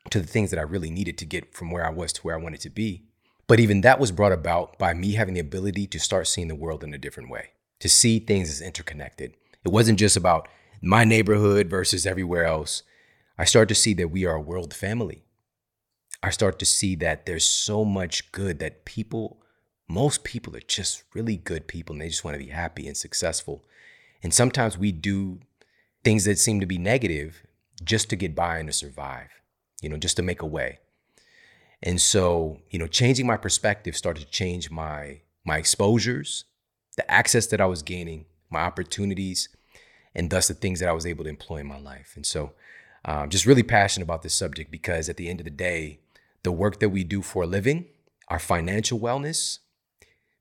to the things that I really needed to get from where I was to where I wanted to be. But even that was brought about by me having the ability to start seeing the world in a different way, to see things as interconnected. It wasn't just about my neighborhood versus everywhere else. I start to see that we are a world family. I start to see that there's so much good that people, most people are just really good people and they just want to be happy and successful. And sometimes we do things that seem to be negative just to get by and to survive, you know, just to make a way. And so, you know, changing my perspective started to change my my exposures, the access that I was gaining, my opportunities, and thus the things that I was able to employ in my life. And so, um, just really passionate about this subject because at the end of the day, the work that we do for a living, our financial wellness,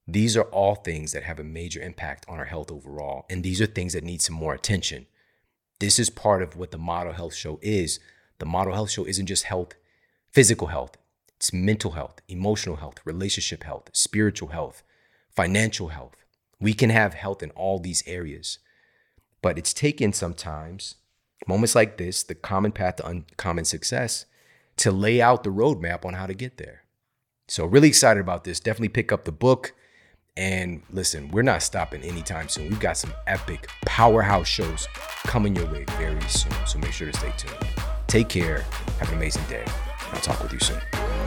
these are all things that have a major impact on our health overall. And these are things that need some more attention. This is part of what the Model Health Show is. The Model Health Show isn't just health, physical health, it's mental health, emotional health, relationship health, spiritual health, financial health. We can have health in all these areas. But it's taken sometimes moments like this, the common path to uncommon success, to lay out the roadmap on how to get there. So, really excited about this. Definitely pick up the book. And listen, we're not stopping anytime soon. We've got some epic powerhouse shows coming your way very soon. So, make sure to stay tuned. Take care. Have an amazing day. I'll talk with you soon.